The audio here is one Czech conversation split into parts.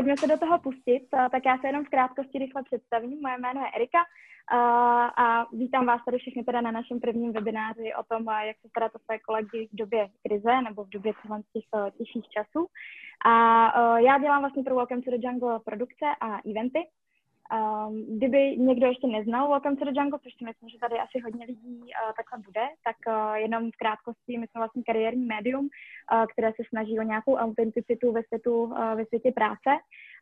pojďme se do toho pustit. Tak já se jenom v krátkosti rychle představím. Moje jméno je Erika a vítám vás tady všechny teda na našem prvním webináři o tom, jak se starat o své kolegy v době krize nebo v době těch těžších časů. A já dělám vlastně pro Welcome to the Jungle produkce a eventy. Um, kdyby někdo ještě neznal Welcome to the Jungle, což si myslím, že tady asi hodně lidí uh, takhle bude, tak uh, jenom v krátkosti, my jsme vlastně kariérní médium, uh, které se snaží o nějakou autenticitu ve světu, uh, ve světě práce.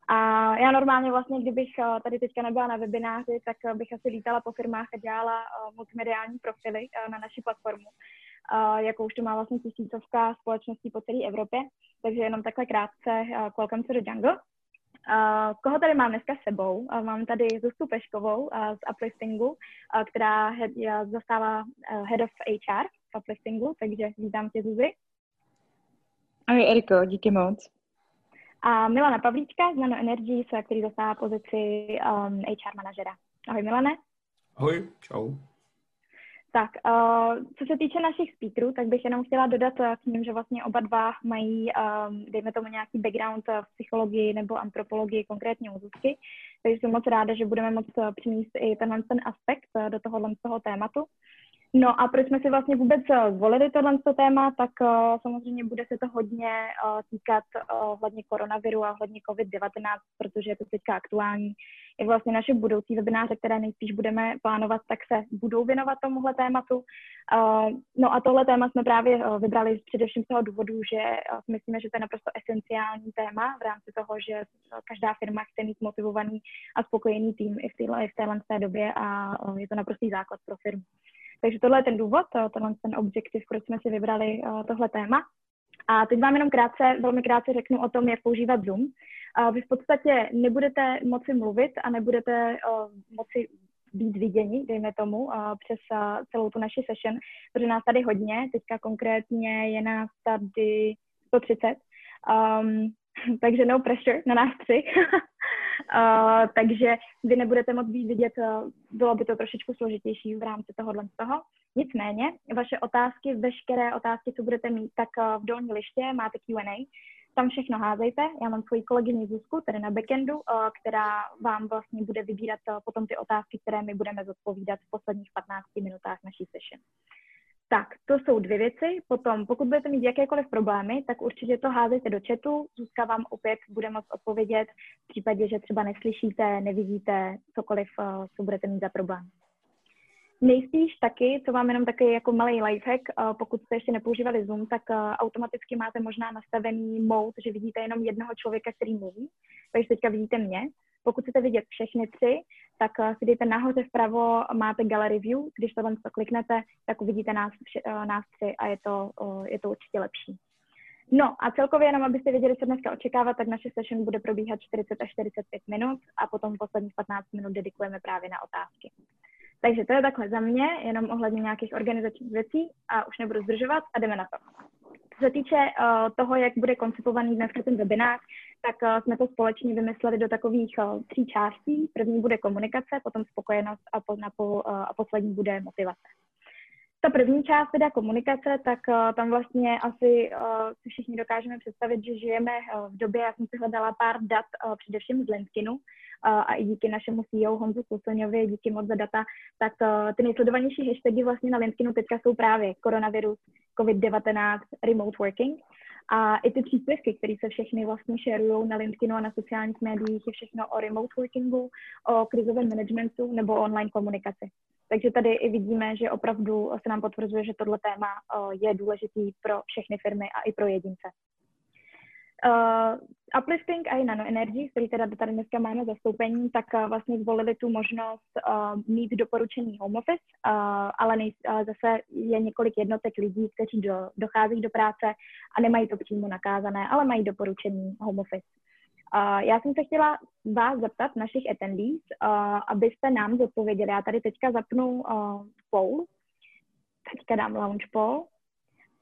A já normálně vlastně, kdybych uh, tady teďka nebyla na webináři, tak uh, bych asi lítala po firmách a dělala uh, multimediální profily uh, na naší platformu. Uh, jako už to má vlastně tisícovka společností po celé Evropě, takže jenom takhle krátce uh, Welcome to the Jungle. Uh, koho tady mám dneska s sebou? Uh, mám tady Zuzku Peškovou uh, z Upliftingu, uh, která head, uh, zastává uh, Head of HR v Upliftingu, takže vítám tě, Zuzi. Ahoj, Eriko, díky moc. A Milana Pavlíčka z Nano Energies, který zastává pozici um, HR manažera. Ahoj, Milane. Ahoj, čau. Tak, uh, co se týče našich speakerů, tak bych jenom chtěla dodat uh, k ním, že vlastně oba dva mají, um, dejme tomu, nějaký background v psychologii nebo antropologii, konkrétně u Zuzky. Takže jsem moc ráda, že budeme moct přinést i tenhle ten aspekt do tohohle toho tématu. No a proč jsme si vlastně vůbec eh, zvolili tohle téma, tak uh, samozřejmě bude se to hodně uh, týkat uh, hledně koronaviru a hledně COVID-19, protože je to teďka aktuální. I vlastně naše budoucí webináře, které nejspíš budeme plánovat, tak se budou věnovat tomuhle tématu. Uh, no a tohle téma jsme právě uh, vybrali především z toho důvodu, že uh, myslíme, že to je naprosto esenciální téma v rámci toho, že každá firma chce mít motivovaný a spokojený tým i v téhle, i v téhle době a je to naprostý základ pro firmu. Takže tohle je ten důvod, eh, tohle ten objektiv, proč jsme si vybrali tohle téma. A teď vám jenom krátce, velmi krátce řeknu o tom, jak používat Zoom. Vy v podstatě nebudete moci mluvit a nebudete uh, moci být viděni, dejme tomu, uh, přes uh, celou tu naši session, protože nás tady hodně, teďka konkrétně je nás tady 130, um, takže no pressure na nás tři. uh, takže vy nebudete moc být vidět, uh, bylo by to trošičku složitější v rámci tohohle z toho. Nicméně, vaše otázky, veškeré otázky, co budete mít, tak uh, v dolní liště máte Q&A, tam všechno házejte. Já mám svoji kolegyni Zuzku, tady na backendu, uh, která vám vlastně bude vybírat uh, potom ty otázky, které my budeme zodpovídat v posledních 15 minutách naší session. Tak, to jsou dvě věci. Potom, pokud budete mít jakékoliv problémy, tak určitě to házejte do chatu. Zuzka vám opět bude moct odpovědět v případě, že třeba neslyšíte, nevidíte cokoliv, eh, co budete mít za problém. Nejspíš taky, co vám jenom taky jako malý lifehack, eh, pokud jste ještě nepoužívali Zoom, tak eh, automaticky máte možná nastavený mode, že vidíte jenom jednoho člověka, který mluví. Takže teďka vidíte mě. Pokud chcete vidět všechny tři, tak eh, si dejte nahoře vpravo, máte gallery view, když to to kliknete, tak uvidíte nás, eh, nás tři a je to, je to určitě lepší. No a celkově jenom, abyste věděli, co dneska očekávat, tak naše session bude probíhat 40 až 45 minut a potom posledních 15 minut dedikujeme právě na otázky. Takže to je takhle za mě, jenom ohledně nějakých organizačních věcí a už nebudu zdržovat a jdeme na to. Co se týče uh, toho, jak bude koncipovaný dneska ten webinář, tak uh, jsme to společně vymysleli do takových uh, tří částí. První bude komunikace, potom spokojenost a, po, na po, uh, a poslední bude motivace. Ta první část, teda komunikace, tak uh, tam vlastně asi uh, si všichni dokážeme představit, že žijeme uh, v době, já jsem si hledala pár dat, uh, především z Lenskinu, uh, a i díky našemu CEO Honzu Kusoňovi, díky moc za data, tak uh, ty nejsledovanější hashtagy vlastně na Lenskinu teďka jsou právě koronavirus, COVID-19, remote working. A i ty příspěvky, které se všechny vlastně šerují na LinkedInu a na sociálních médiích, je všechno o remote workingu, o krizovém managementu nebo online komunikaci. Takže tady i vidíme, že opravdu se nám potvrzuje, že tohle téma je důležitý pro všechny firmy a i pro jedince. Uh, Uplifting a i Nano Energy, který teda tady dneska máme zastoupení, tak uh, vlastně zvolili tu možnost uh, mít doporučený home office, uh, ale nej, uh, zase je několik jednotek lidí, kteří do, dochází do práce a nemají to přímo nakázané, ale mají doporučený home office. Já jsem se chtěla vás zeptat, našich attendees, uh, abyste nám zodpověděli. Já tady teďka zapnu uh, poll, teďka dám launch poll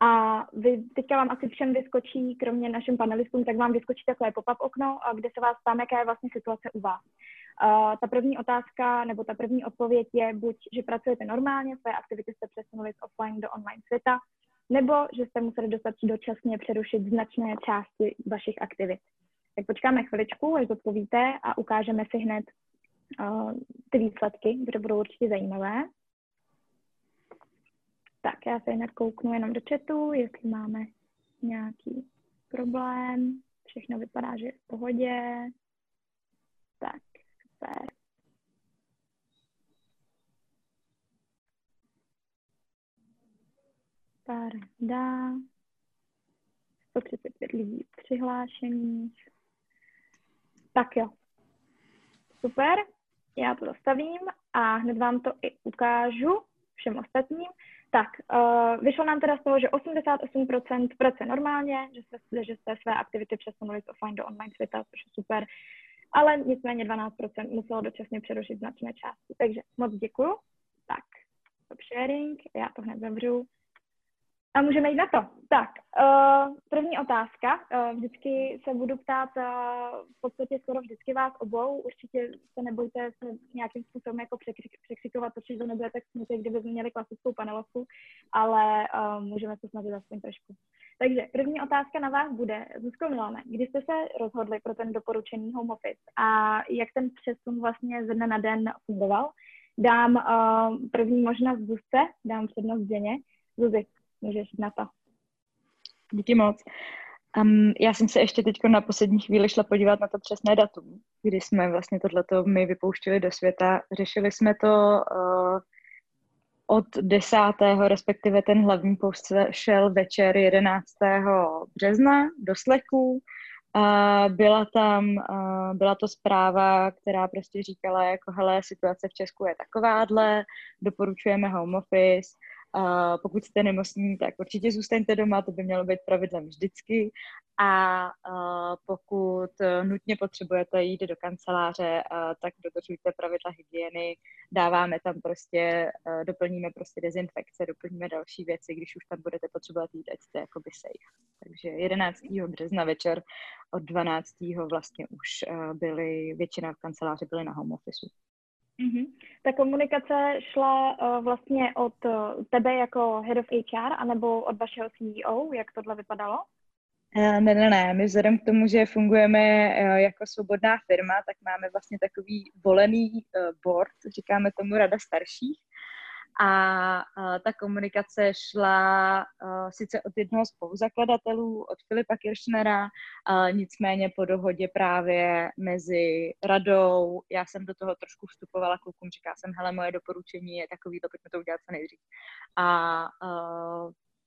a vy, teďka vám asi všem vyskočí, kromě našim panelistům, tak vám vyskočí takové pop-up okno, kde se vás ptám, jaká je vlastně situace u vás. Uh, ta první otázka nebo ta první odpověď je buď, že pracujete normálně, své aktivity jste přesunuli z offline do online světa, nebo že jste museli dostat dočasně přerušit značné části vašich aktivit. Tak počkáme chviličku, až odpovíte a ukážeme si hned uh, ty výsledky, které budou určitě zajímavé. Tak, já se hned kouknu jenom do chatu, jestli máme nějaký problém. Všechno vypadá, že je v pohodě. Tak, super. Pár dá. 135 lidí přihlášených. Tak jo. Super. Já to zastavím a hned vám to i ukážu všem ostatním. Tak, uh, vyšlo nám teda z toho, že 88% pracuje normálně, že jste, že jste své aktivity přesunuli z offline do online světa, což je super, ale nicméně 12% muselo dočasně přerušit značné části. Takže moc děkuju. Tak, stop sharing, já to hned zavřu. A můžeme jít na to. Tak, uh, první otázka. Uh, vždycky se budu ptát uh, v podstatě skoro vždycky vás obou. Určitě se nebojte se nějakým způsobem jako překřikovat, protože to nebude tak smutné, kdyby jsme měli klasickou panelovku, ale uh, můžeme se snažit aspoň trošku. Takže první otázka na vás bude, Zuzko Milane, kdy jste se rozhodli pro ten doporučený home office a jak ten přesun vlastně ze dne na den fungoval? Dám uh, první možnost Zuzce, dám přednost Děně. Zuzi, můžeš na to. Díky moc. Um, já jsem se ještě teď na poslední chvíli šla podívat na to přesné datum, kdy jsme vlastně tohleto my vypouštili do světa. Řešili jsme to uh, od 10. respektive ten hlavní post šel večer 11. března do Slacku. Uh, byla tam, uh, byla to zpráva, která prostě říkala jako hele, situace v Česku je takováhle, doporučujeme home office, Uh, pokud jste nemocní, tak určitě zůstaňte doma, to by mělo být pravidlem vždycky. A uh, pokud nutně potřebujete jít do kanceláře, uh, tak dodržujte pravidla hygieny, dáváme tam prostě, uh, doplníme prostě dezinfekce, doplníme další věci, když už tam budete potřebovat jít, ať jste jakoby safe. Takže 11. března večer od 12. vlastně už uh, byly, většina v kanceláři byly na home office. Mm-hmm. Ta komunikace šla uh, vlastně od uh, tebe jako head of HR, anebo od vašeho CEO, jak tohle vypadalo? Uh, ne, ne, ne. My vzhledem k tomu, že fungujeme jako svobodná firma, tak máme vlastně takový volený board, říkáme tomu rada starších, a ta komunikace šla sice od jednoho z spoluzakladatelů, od Filipa Kiršnera, nicméně po dohodě právě mezi radou, já jsem do toho trošku vstupovala, klukům říká jsem, hele, moje doporučení je takový, to pojďme to udělat co nejdřív. A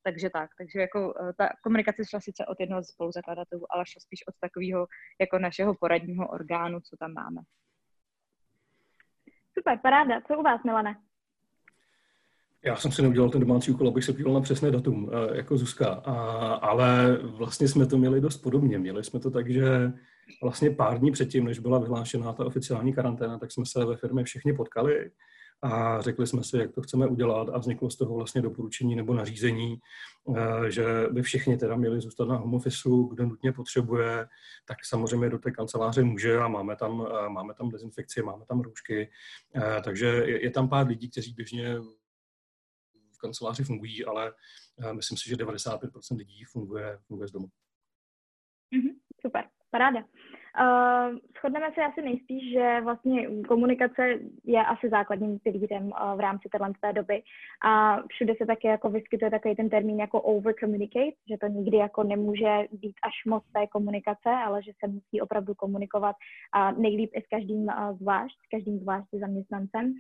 takže tak, takže jako ta komunikace šla sice od jednoho z spoluzakladatelů, ale šla spíš od takového jako našeho poradního orgánu, co tam máme. Super, paráda. Co u vás, Milane? Já jsem si neudělal ten domácí úkol, abych se podíval na přesné datum, eh, jako Zuzka, a, ale vlastně jsme to měli dost podobně. Měli jsme to tak, že vlastně pár dní předtím, než byla vyhlášená ta oficiální karanténa, tak jsme se ve firmě všichni potkali a řekli jsme si, jak to chceme udělat a vzniklo z toho vlastně doporučení nebo nařízení, eh, že by všichni teda měli zůstat na home office, kdo nutně potřebuje, tak samozřejmě do té kanceláře může a máme tam, eh, máme tam dezinfekci, máme tam roušky, takže je, je tam pár lidí, kteří běžně kanceláři fungují, ale eh, myslím si, že 95% lidí funguje, funguje z domu. Mm-hmm, super, paráda. Uh, shodneme se asi nejspíš, že vlastně komunikace je asi základním pilířem uh, v rámci této doby a všude se také jako vyskytuje takový ten termín jako over communicate, že to nikdy jako nemůže být až moc té komunikace, ale že se musí opravdu komunikovat a nejlíp i s každým uh, zvlášť, s každým zvlášť zaměstnancem.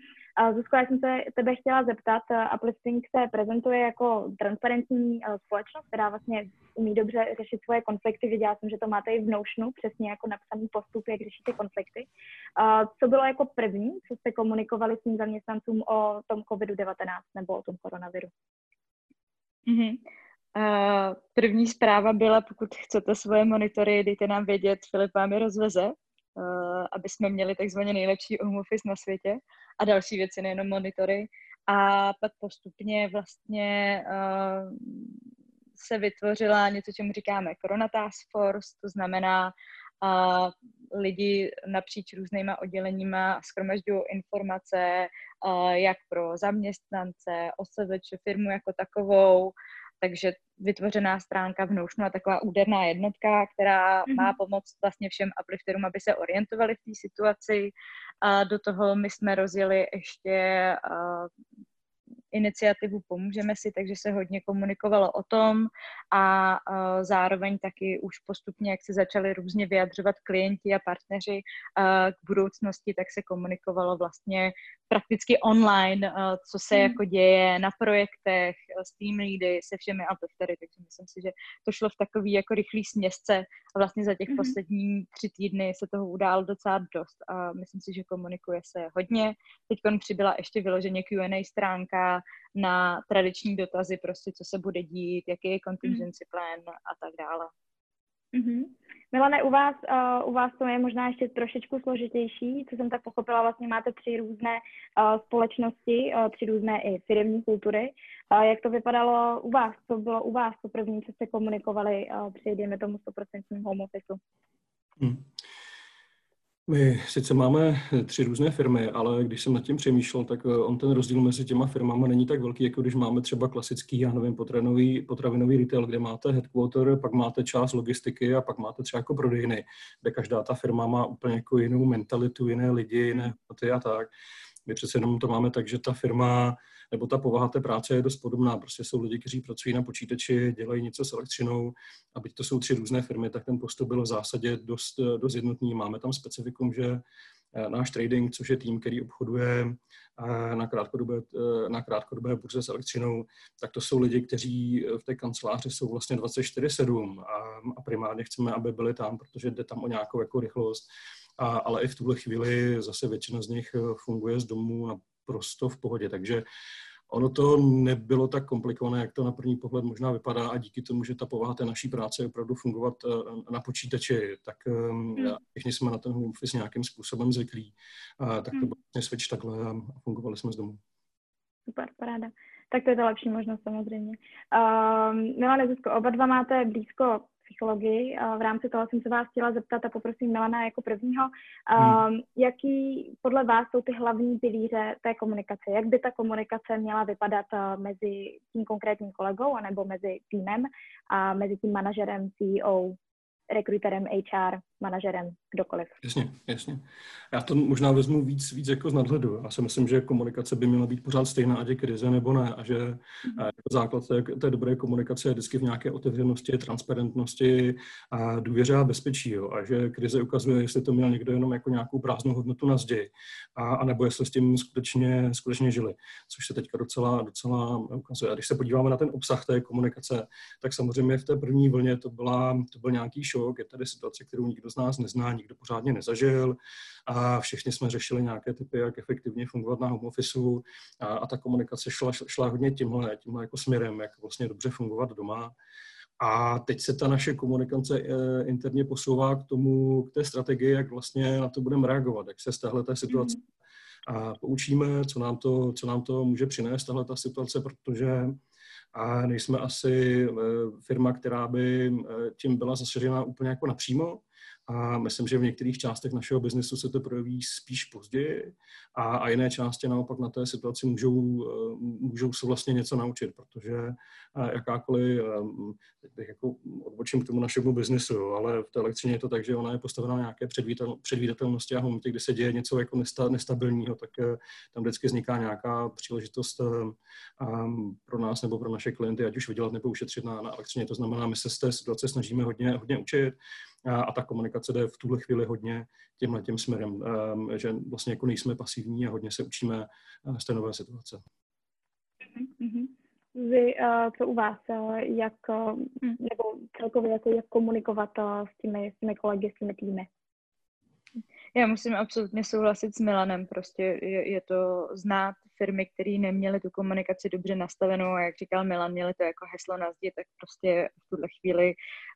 Zuzko, já jsem se tebe chtěla zeptat, uh, Uplifting se prezentuje jako transparentní uh, společnost, která vlastně umí dobře řešit svoje konflikty. Viděla jsem, že to máte i v Notionu, přesně jako napsaný postup, jak řešíte konflikty. Co bylo jako první, co jste komunikovali s tím zaměstnancům o tom COVID-19 nebo o tom koronaviru? Mm-hmm. Uh, první zpráva byla, pokud chcete svoje monitory, dejte nám vědět, Filip vám je rozveze, aby jsme měli takzvaně nejlepší home office na světě a další věci, nejenom monitory. A pak postupně vlastně uh, se vytvořila něco, čemu říkáme Corona Task Force, to znamená uh, lidi napříč různýma odděleníma schromažďují informace, jak pro zaměstnance, OSVČ, firmu jako takovou, takže vytvořená stránka v Notionu a taková úderná jednotka, která mm-hmm. má pomoct vlastně všem uplifterům, aby se orientovali v té situaci. A do toho my jsme rozjeli ještě uh, iniciativu Pomůžeme si, takže se hodně komunikovalo o tom a uh, zároveň taky už postupně, jak se začali různě vyjadřovat klienti a partneři uh, k budoucnosti, tak se komunikovalo vlastně prakticky online, uh, co se hmm. jako děje na projektech, s team leady, se všemi upliftery, takže myslím si, že to šlo v takový jako rychlý směsce a vlastně za těch hmm. poslední tři týdny se toho událo docela dost a myslím si, že komunikuje se hodně. Teď přibyla ještě vyloženě Q&A stránka, na tradiční dotazy, prostě co se bude dít, jaký je contingency mhm. plan a tak dále. Mm-hmm. Milane, u vás, uh, u vás to je možná ještě trošičku složitější, co jsem tak pochopila, vlastně máte tři různé uh, společnosti, uh, tři různé i firmní kultury. Uh, jak to vypadalo u vás? Co bylo u vás to první, co jste komunikovali uh, při, dejme tomu, 100% home office? Hmm. My sice máme tři různé firmy, ale když jsem nad tím přemýšlel, tak eh, on ten rozdíl mezi těma firmama není tak velký, jako když máme třeba klasický, já nevím, potravinový, potravinový retail, kde máte headquarter, pak máte část logistiky a pak máte třeba jako prodejny, kde každá ta firma má úplně jako jinou mentalitu, jiné lidi, jiné hodnoty a tak. My přece jenom to máme tak, že ta firma nebo ta povaha té práce je dost podobná. Prostě jsou lidi, kteří pracují na počítači, dělají něco s elektřinou a byť to jsou tři různé firmy, tak ten postup byl v zásadě dost, dost jednotný. Máme tam specifikum, že eh, náš trading, což je tým, který obchoduje eh, na krátkodobé, eh, na krátkodobé burze s elektřinou, tak to jsou lidi, kteří v té kanceláři jsou vlastně 24-7 a, a primárně chceme, aby byli tam, protože jde tam o nějakou jako rychlost. A, ale i v tuhle chvíli zase většina z nich funguje z domu naprosto v pohodě. Takže ono to nebylo tak komplikované, jak to na první pohled možná vypadá a díky tomu, že ta povaha té naší práce je opravdu fungovat eh, na počítači, tak hmm. všichni jsme na ten home office nějakým způsobem zvyklí, tak to hmm. byl vlastně switch takhle a fungovali jsme z domu. Super, paráda. Tak to je ta lepší možnost samozřejmě. Um, Milane, Zuzko, oba dva máte blízko psychologii. V rámci toho jsem se vás chtěla zeptat a poprosím Milana jako prvního, hmm. Um, jaký podle vás jsou ty hlavní pilíře té komunikace? Jak by ta komunikace měla vypadat uh, mezi tím konkrétním kolegou anebo mezi týmem a mezi tím manažerem, CEO, rekruterem, HR, manažerem, kdokoliv. Jasně, jasně. Já to možná vezmu víc, víc jako z nadhledu. Já si myslím, že komunikace by měla být pořád stejná, ať je krize nebo ne, a že mm-hmm. základ té, té dobré komunikace je vždycky v nějaké otevřenosti, transparentnosti a důvěře a bezpečí. Jo. A že krize ukazuje, jestli to měl někdo jenom jako nějakou prázdnou hodnotu na zdi, a, a nebo jestli s tím skutečně, skutečně žili, což se teďka docela, docela ukazuje. A když se podíváme na ten obsah té komunikace, tak samozřejmě v té první vlně to, byla, to byl nějaký šok, je tady situace, kterou nikdo z nás nezná, nikdo pořádně nezažil a všichni jsme řešili nějaké typy, jak efektivně fungovat na home office a, a ta komunikace šla, šla hodně tímhle, tímhle jako směrem, jak vlastně dobře fungovat doma. A teď se ta naše komunikace eh, interně posouvá k tomu, k té strategii, jak vlastně na to budeme reagovat, jak se z téhle situace mm-hmm. a poučíme, co nám, to, co nám to může přinést, tahle ta situace, protože a nejsme asi eh, firma, která by eh, tím byla zasažena úplně jako napřímo, a myslím, že v některých částech našeho biznesu se to projeví spíš později a, a jiné části naopak na té situaci můžou, eh, můžou se vlastně něco naučit, protože eh, jakákoliv, eh, teď bych jako odbočím k tomu našemu biznesu, ale v té elektřině je to tak, že ona je postavena na nějaké předvídatelnosti a momentě, kdy se děje něco jako nestabilního, tak tam vždycky vzniká nějaká příležitost pro nás nebo pro naše klienty, ať už vydělat nebo ušetřit na, na elektřině. To znamená, my se z té situace snažíme hodně, hodně učit a, a ta komunikace jde v tuhle chvíli hodně tímhle tím směrem, um, že vlastně jako nejsme pasivní a hodně se učíme z té nové situace. Mm-hmm. Vy, uh, co u vás, uh, jak, uh, nebo celkově jako jak komunikovat uh, s, těmi, s těmi kolegy, s těmi týmy? Já musím absolutně souhlasit s Milanem, prostě je, je to znát firmy, které neměly tu komunikaci dobře nastavenou a jak říkal Milan, měli to jako heslo na zdi, tak prostě v tuhle chvíli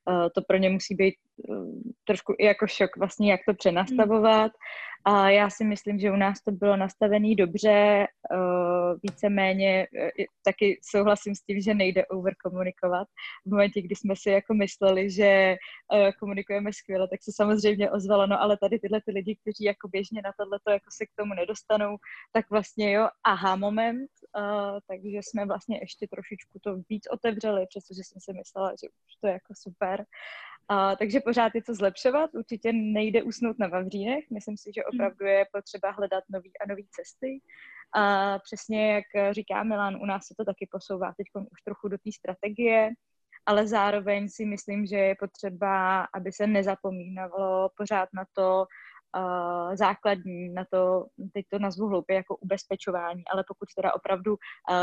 uh, to pro ně musí být uh, trošku i jako šok vlastně, jak to přenastavovat. A já si myslím, že u nás to bylo nastavené dobře, uh, víceméně uh, taky souhlasím s tím, že nejde overkomunikovat. V momentě, kdy jsme si jako mysleli, že uh, komunikujeme skvěle, tak se samozřejmě ozvalo, no ale tady tyhle ty lidi kteří jako běžně na tohleto jako se k tomu nedostanou, tak vlastně jo, aha moment, uh, takže jsme vlastně ještě trošičku to víc otevřeli, přestože jsem si myslela, že už to je jako super. Uh, takže pořád je co zlepšovat, určitě nejde usnout na Vavřínech, myslím si, že hmm. opravdu je potřeba hledat nový a nový cesty. A přesně jak říká Milan, u nás se to taky posouvá teď už trochu do té strategie, ale zároveň si myslím, že je potřeba, aby se nezapomínalo pořád na to uh, základní, na to, teď to nazvu hloupě, jako ubezpečování, ale pokud teda opravdu uh,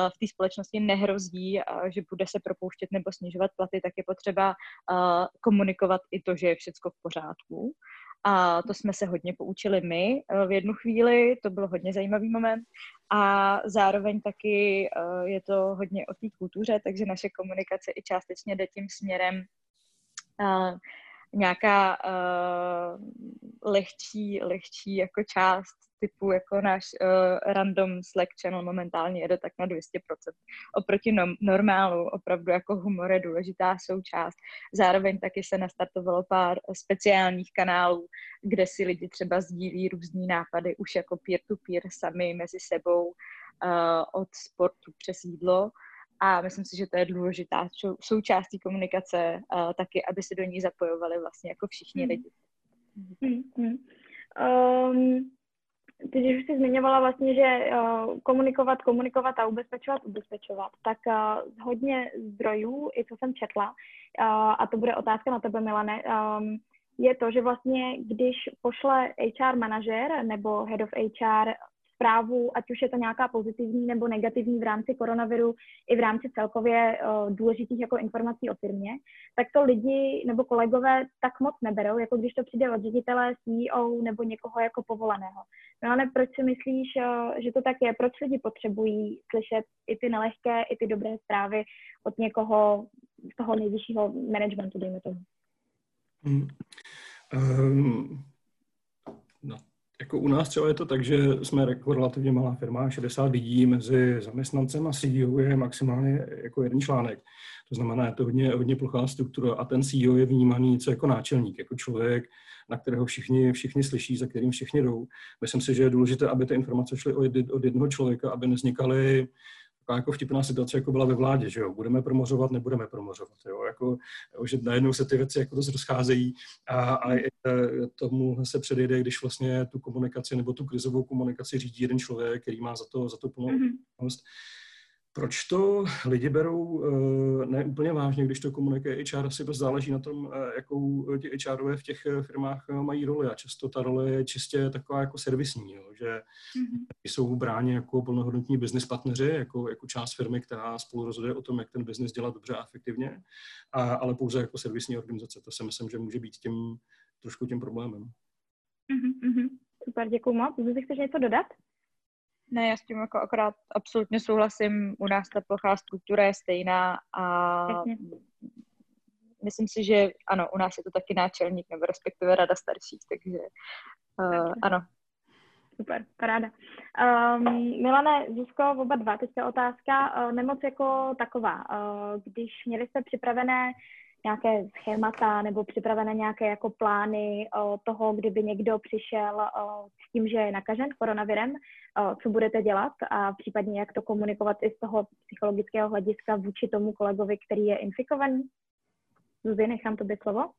v té společnosti nehrozí, uh, že bude se propouštět nebo snižovat platy, tak je potřeba uh, komunikovat i to, že je všechno v pořádku. A to jsme se hodně poučili my v jednu chvíli, to byl hodně zajímavý moment. A zároveň taky je to hodně o té kultuře, takže naše komunikace i částečně jde tím směrem nějaká uh, lehčí, lehčí jako část typu jako náš uh, random Slack channel momentálně jede tak na 200%. Oproti no, normálu opravdu jako humor je důležitá součást. Zároveň taky se nastartovalo pár speciálních kanálů, kde si lidi třeba sdílí různý nápady už jako peer-to-peer sami mezi sebou uh, od sportu přes jídlo a myslím si, že to je důležitá součástí komunikace uh, taky, aby se do ní zapojovali vlastně jako všichni mm. lidi. Mm, Um, ty, už jsi zmiňovala vlastně, že uh, komunikovat, komunikovat a ubezpečovat, ubezpečovat, tak uh, hodně zdrojů, i co jsem četla, uh, a to bude otázka na tebe, Milane, um, je to, že vlastně, když pošle HR manažer nebo head of HR zprávu, ať už je to nějaká pozitivní nebo negativní v rámci koronaviru i v rámci celkově uh, důležitých jako informací o firmě, tak to lidi nebo kolegové tak moc neberou, jako když to přijde od ředitele, CEO nebo někoho jako povoleného. No ale proč si myslíš, uh, že to tak je? Proč lidi potřebují slyšet i ty nelehké, i ty dobré zprávy od někoho z toho nejvyššího managementu, dejme tomu? Hmm. Um, jako u nás třeba je to tak, že jsme relativně malá firma, 60 lidí mezi zaměstnancem a CEO je maximálně jako jeden článek. To znamená, je to hodně, hodně plochá struktura a ten CEO je vnímaný co jako náčelník, jako člověk, na kterého všichni, všichni slyší, za kterým všichni jdou. Myslím si, že je důležité, aby ty informace šly od jednoho člověka, aby nevznikaly taková jako vtipná situace, jako byla ve vládě, že jo, budeme promořovat, nebudeme promořovat, jo, jako, že najednou se ty věci jako dost rozcházejí a, a tomu se předejde, když vlastně tu komunikaci nebo tu krizovou komunikaci řídí jeden člověk, který má za to, za to plnou mm-hmm. Proč to lidi berou uh, ne úplně vážně, když to komunikuje HR? Asi to záleží na tom, uh, jakou ti HRové v těch eh, firmách mají roli. A často ta role je čistě taková jako servisní, jo, že mm-hmm. jsou bráni jako plnohodnotní business partneři, jako, jako část firmy, která spolu rozhoduje o tom, jak ten business dělat dobře a efektivně, a, ale pouze jako servisní organizace. To si myslím, že může být tím trošku tím problémem. Mm-hmm. Super, děkuji moc. Zde chceš něco dodat? Ne, já s tím jako akorát absolutně souhlasím. U nás ta plochá struktura je stejná a Jasně. myslím si, že ano, u nás je to taky náčelník nebo respektive rada starších, takže uh, ano. Super, paráda. Um, Milane, Zuzko, oba dva, teďka otázka, uh, nemoc jako taková. Uh, když měli jste připravené nějaké schémata nebo připravené nějaké jako plány o, toho, kdyby někdo přišel o, s tím, že je nakažen koronavirem, o, co budete dělat a případně jak to komunikovat i z toho psychologického hlediska vůči tomu kolegovi, který je infikovaný? Zuzi, nechám to být slovo.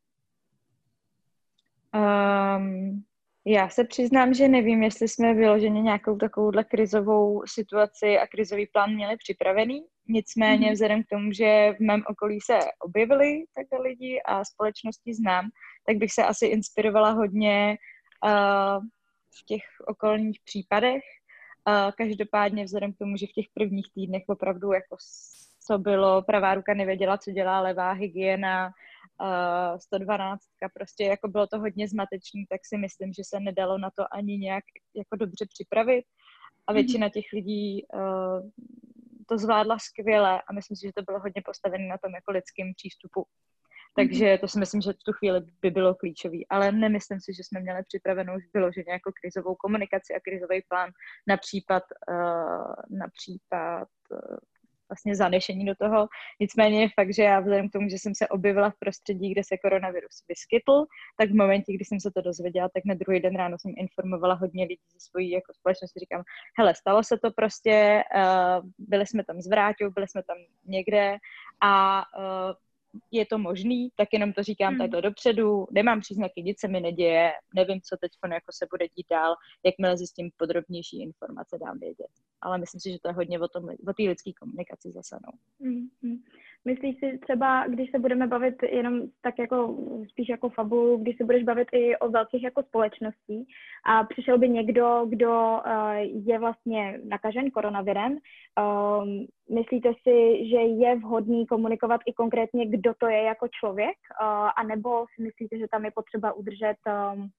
Um, já se přiznám, že nevím, jestli jsme vyloženě nějakou takovouhle krizovou situaci a krizový plán měli připravený. Nicméně mm-hmm. vzhledem k tomu, že v mém okolí se objevili takhle lidi a společnosti znám, tak bych se asi inspirovala hodně uh, v těch okolních případech. Uh, každopádně vzhledem k tomu, že v těch prvních týdnech opravdu jako co bylo, pravá ruka nevěděla, co dělá levá hygiena, uh, 112, prostě jako bylo to hodně zmatečný, tak si myslím, že se nedalo na to ani nějak jako dobře připravit a většina těch lidí uh, to zvládla skvěle a myslím si, že to bylo hodně postavené na tom jako lidském přístupu. Takže to si myslím, že v tu chvíli by bylo klíčový. Ale nemyslím si, že jsme měli připravenou už vyloženě jako krizovou komunikaci a krizový plán na případ, uh, na případ uh, vlastně zanešení do toho. Nicméně je fakt, že já vzhledem k tomu, že jsem se objevila v prostředí, kde se koronavirus vyskytl, tak v momentě, kdy jsem se to dozvěděla, tak na druhý den ráno jsem informovala hodně lidí ze svojí jako společnosti. Říkám, hele, stalo se to prostě, uh, byli jsme tam s Vráťou, byli jsme tam někde a uh, je to možný, tak jenom to říkám hmm. takhle dopředu, nemám příznaky, nic se mi neděje, nevím, co teď jako se bude dít dál, jakmile zjistím podrobnější informace, dám vědět. Ale myslím si, že to je hodně o, tom, o té lidské komunikaci zase. No. Hmm. Myslíš si třeba, když se budeme bavit jenom tak jako spíš jako fabulu, když se budeš bavit i o velkých jako společností a přišel by někdo, kdo uh, je vlastně nakažen koronavirem, um, myslíte si, že je vhodný komunikovat i konkrétně, kdo to je jako člověk, uh, anebo si myslíte, že tam je potřeba udržet um,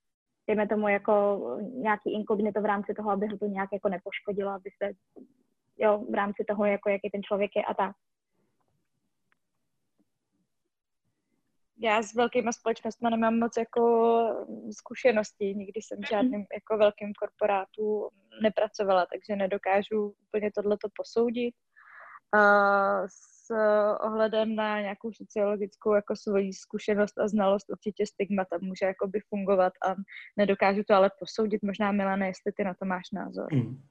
dejme tomu jako nějaký inkognito v rámci toho, aby ho to nějak jako nepoškodilo, aby se jo, v rámci toho, jako jaký ten člověk je a tak. Já s velkýma společnostmi nemám moc jako zkušenosti, nikdy jsem v žádným jako velkým korporátu nepracovala, takže nedokážu úplně tohleto posoudit. A s ohledem na nějakou sociologickou jako svoji zkušenost a znalost určitě stigma tam může jakoby fungovat a nedokážu to ale posoudit. Možná Milane, jestli ty na to máš názor. Mm.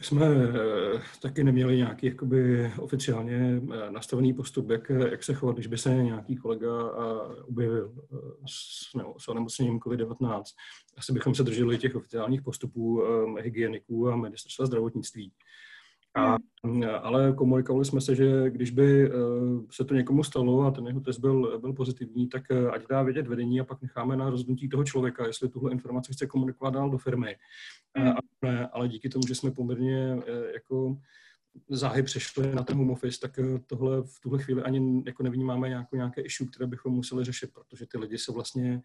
Jsme eh, taky neměli nějaký jakoby, oficiálně eh, nastavený postup, jak, jak se chovat, když by se nějaký kolega eh, objevil s, ne, s onemocněním COVID-19. Asi bychom se drželi těch oficiálních postupů hygieniků a ministerstva zdravotnictví. A, hmm. ale komunikovali jsme se, že když by se to někomu stalo a ten jeho test byl, byl pozitivní, tak ať dá vědět vedení a pak necháme na rozhodnutí toho člověka, jestli tuhle informaci chce komunikovat dál do firmy. Hmm. A, ne, ale díky tomu, že jsme poměrně eh, jako záhy přešli na ten home office, tak eh, tohle v tuhle chvíli ani jako nevnímáme nějakou, nějaké issue, které bychom museli řešit, protože ty lidi se vlastně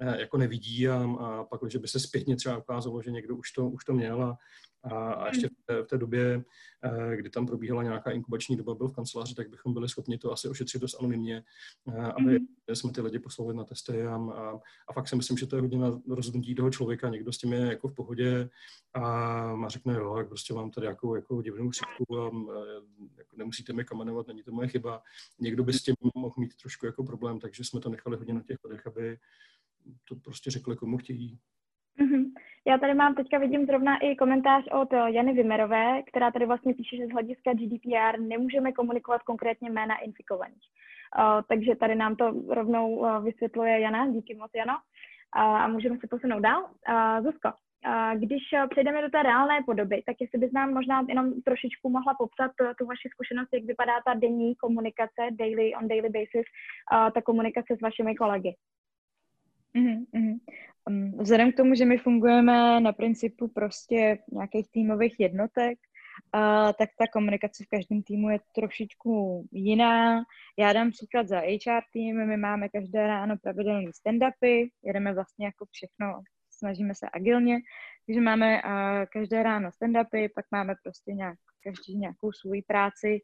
eh, jako nevidí a, a pak, že by se zpětně třeba ukázalo, že někdo už to, už to měl a, a, a ještě v té, v té době, eh, kdy tam probíhala nějaká inkubační doba, byl v kanceláři, tak bychom byli schopni to asi ošetřit dost anonymně, eh, aby mm-hmm. jsme ty lidi poslali na testy a, a, a fakt si myslím, že to je hodně na rozhodnutí toho člověka. Někdo s tím je jako v pohodě a má řekne, jo, jak prostě mám tady jako, jako divnou chřipku a jako nemusíte mi kamenovat, není to moje chyba. Někdo by s tím mohl mít trošku jako problém, takže jsme to nechali hodně na těch lidech, aby to prostě řekli, komu chtějí. Mm-hmm. Já tady mám, teďka vidím zrovna i komentář od eh, Jany Vimerové, která tady vlastně píše, že z hlediska GDPR nemůžeme komunikovat konkrétně jména infikovaných. Uh, takže tady nám to rovnou uh, vysvětluje Jana, díky moc Jano. A můžeme se posunout dál. Zuzko, když přejdeme do té reálné podoby, tak jestli bys nám možná jenom trošičku mohla popsat tu vaši zkušenost, jak vypadá ta denní komunikace, daily, on daily basis, ta komunikace s vašimi kolegy. Mm-hmm. Vzhledem k tomu, že my fungujeme na principu prostě nějakých týmových jednotek, uh, tak ta komunikace v každém týmu je trošičku jiná. Já dám příklad za HR tým, my máme každé ráno pravidelné stand-upy, jedeme vlastně jako všechno, snažíme se agilně, takže máme každé ráno stand-upy, pak máme prostě nějak každý nějakou svou práci.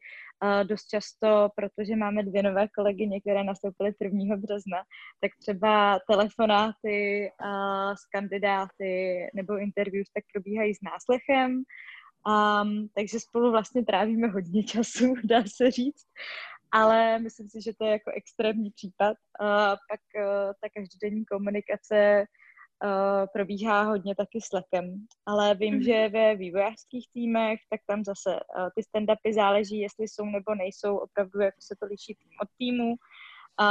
Dost často, protože máme dvě nové kolegyně, které nastoupily 1. března, tak třeba telefonáty s kandidáty nebo interviews tak probíhají s náslechem. Um, takže spolu vlastně trávíme hodně času, dá se říct. Ale myslím si, že to je jako extrémní případ. Uh, pak uh, ta každodenní komunikace uh, probíhá hodně taky lekem, ale vím, mm-hmm. že ve vývojářských týmech, tak tam zase uh, ty stand-upy záleží, jestli jsou nebo nejsou, opravdu jako se to liší tým od týmu a,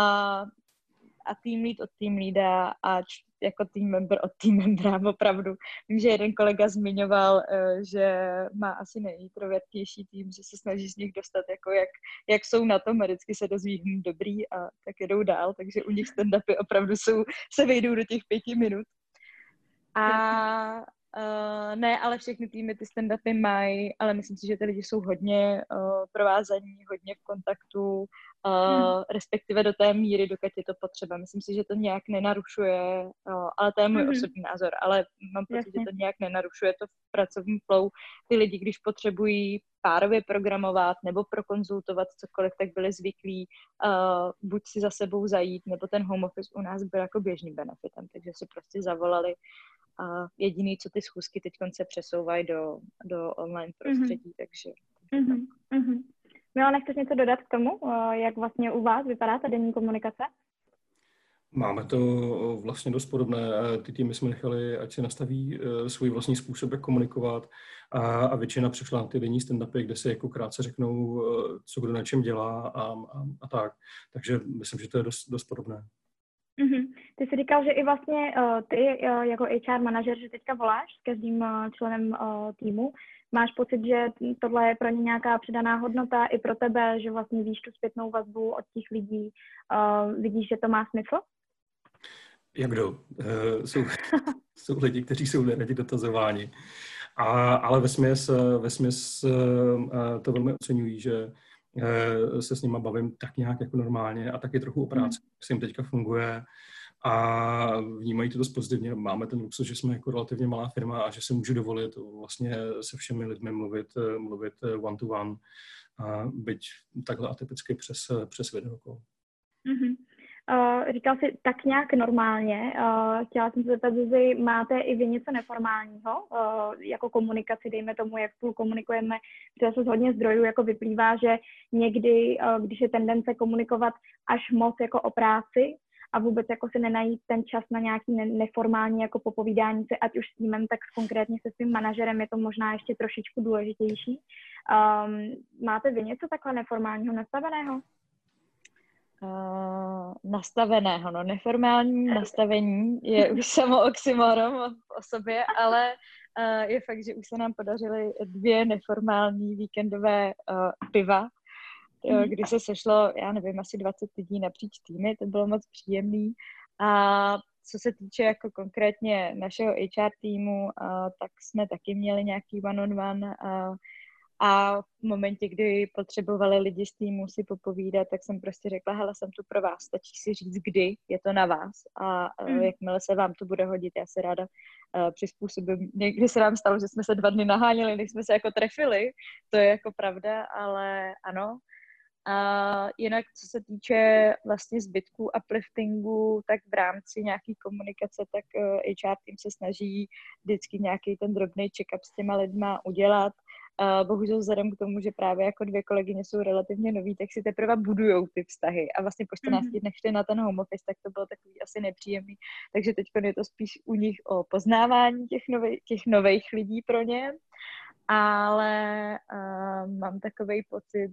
a tým lead od tým leada a č, jako tým member od tým membera, opravdu. Vím, že jeden kolega zmiňoval, uh, že má asi nejintrovertnější tým, že se snaží z nich dostat, jako jak, jak jsou na tom a vždycky se dozví, hm, dobrý a tak jedou dál, takže u nich stand-upy opravdu jsou, se vejdou do těch pěti minut. A uh, ne, ale všechny týmy ty stand-upy mají, ale myslím si, že ty lidi jsou hodně uh, provázaní, hodně v kontaktu, uh, respektive do té míry, dokud je to potřeba. Myslím si, že to nějak nenarušuje, uh, ale to je můj hmm. osobní názor, ale mám pocit, Jasně. že to nějak nenarušuje to v pracovním flow. Ty lidi, když potřebují párově programovat nebo prokonzultovat cokoliv, tak byli zvyklí uh, buď si za sebou zajít, nebo ten home office u nás byl jako běžným benefitem, takže si prostě zavolali a jediný, co ty schůzky teď se přesouvají do, do online mhm. prostředí, mm-hmm. takže, Mm-hmm. Mm-hmm. Milo, nechceš něco dodat k tomu, jak vlastně u vás vypadá ta denní komunikace? Máme to vlastně dost podobné. Ty týmy jsme nechali, ať si nastaví svůj vlastní způsob, jak komunikovat a, a většina přešla na ty denní stand-upy, kde se jako krátce řeknou, co kdo na čem dělá a, a, a tak. Takže myslím, že to je dost, dost podobné. Mm-hmm. Ty jsi říkal, že i vlastně uh, ty uh, jako HR manažer, že teďka voláš s každým uh, členem uh, týmu. Máš pocit, že tohle je pro ně nějaká přidaná hodnota i pro tebe, že vlastně víš tu zpětnou vazbu od těch lidí, uh, vidíš, že to má smysl? Jak kdo? Uh, jsou, jsou lidi, kteří jsou neradi dotazováni. A, ale ve směs, ve směs uh, to velmi oceňují, že uh, se s nima bavím tak nějak jako normálně a taky trochu o práci, jak se jim teďka funguje a vnímají to dost pozitivně. Máme ten luxus, že jsme jako relativně malá firma a že se můžu dovolit vlastně se všemi lidmi mluvit, mluvit one to one, a byť takhle atypicky přes, přes videokol. Mm-hmm. Uh, říkal jsi tak nějak normálně. Uh, chtěla jsem se zeptat, že máte i vy něco neformálního, uh, jako komunikaci, dejme tomu, jak spolu komunikujeme, protože z hodně zdrojů jako vyplývá, že někdy, uh, když je tendence komunikovat až moc jako o práci, a vůbec jako si nenajít ten čas na nějaký ne- neformální jako popovídání se, ať už s týmem, tak konkrétně se svým manažerem je to možná ještě trošičku důležitější. Um, máte vy něco takhle neformálního nastaveného? Uh, nastaveného, no neformální nastavení je už samo oxymorom o sobě, ale uh, je fakt, že už se nám podařily dvě neformální víkendové uh, piva, jo, kdy se sešlo, já nevím, asi 20 lidí napříč týmy, to bylo moc příjemný. A co se týče jako konkrétně našeho HR týmu, tak jsme taky měli nějaký one-on-one a, a v momentě, kdy potřebovali lidi z týmu si popovídat, tak jsem prostě řekla, hele, jsem tu pro vás, stačí si říct, kdy je to na vás a mm. jakmile se vám to bude hodit, já se ráda uh, přizpůsobím. Někdy se nám stalo, že jsme se dva dny naháněli, než jsme se jako trefili, to je jako pravda, ale ano, a jinak, co se týče vlastně zbytků upliftingu, tak v rámci nějaký komunikace, tak HR tým se snaží vždycky nějaký ten drobný check-up s těma lidma udělat. Bohužel vzhledem k tomu, že právě jako dvě kolegyně jsou relativně nový, tak si teprve budujou ty vztahy. A vlastně po 14 mm-hmm. dnech šli na ten home office, tak to bylo takový asi nepříjemný. Takže teď je to spíš u nich o poznávání těch, novej, těch nových lidí pro ně ale uh, mám takový pocit,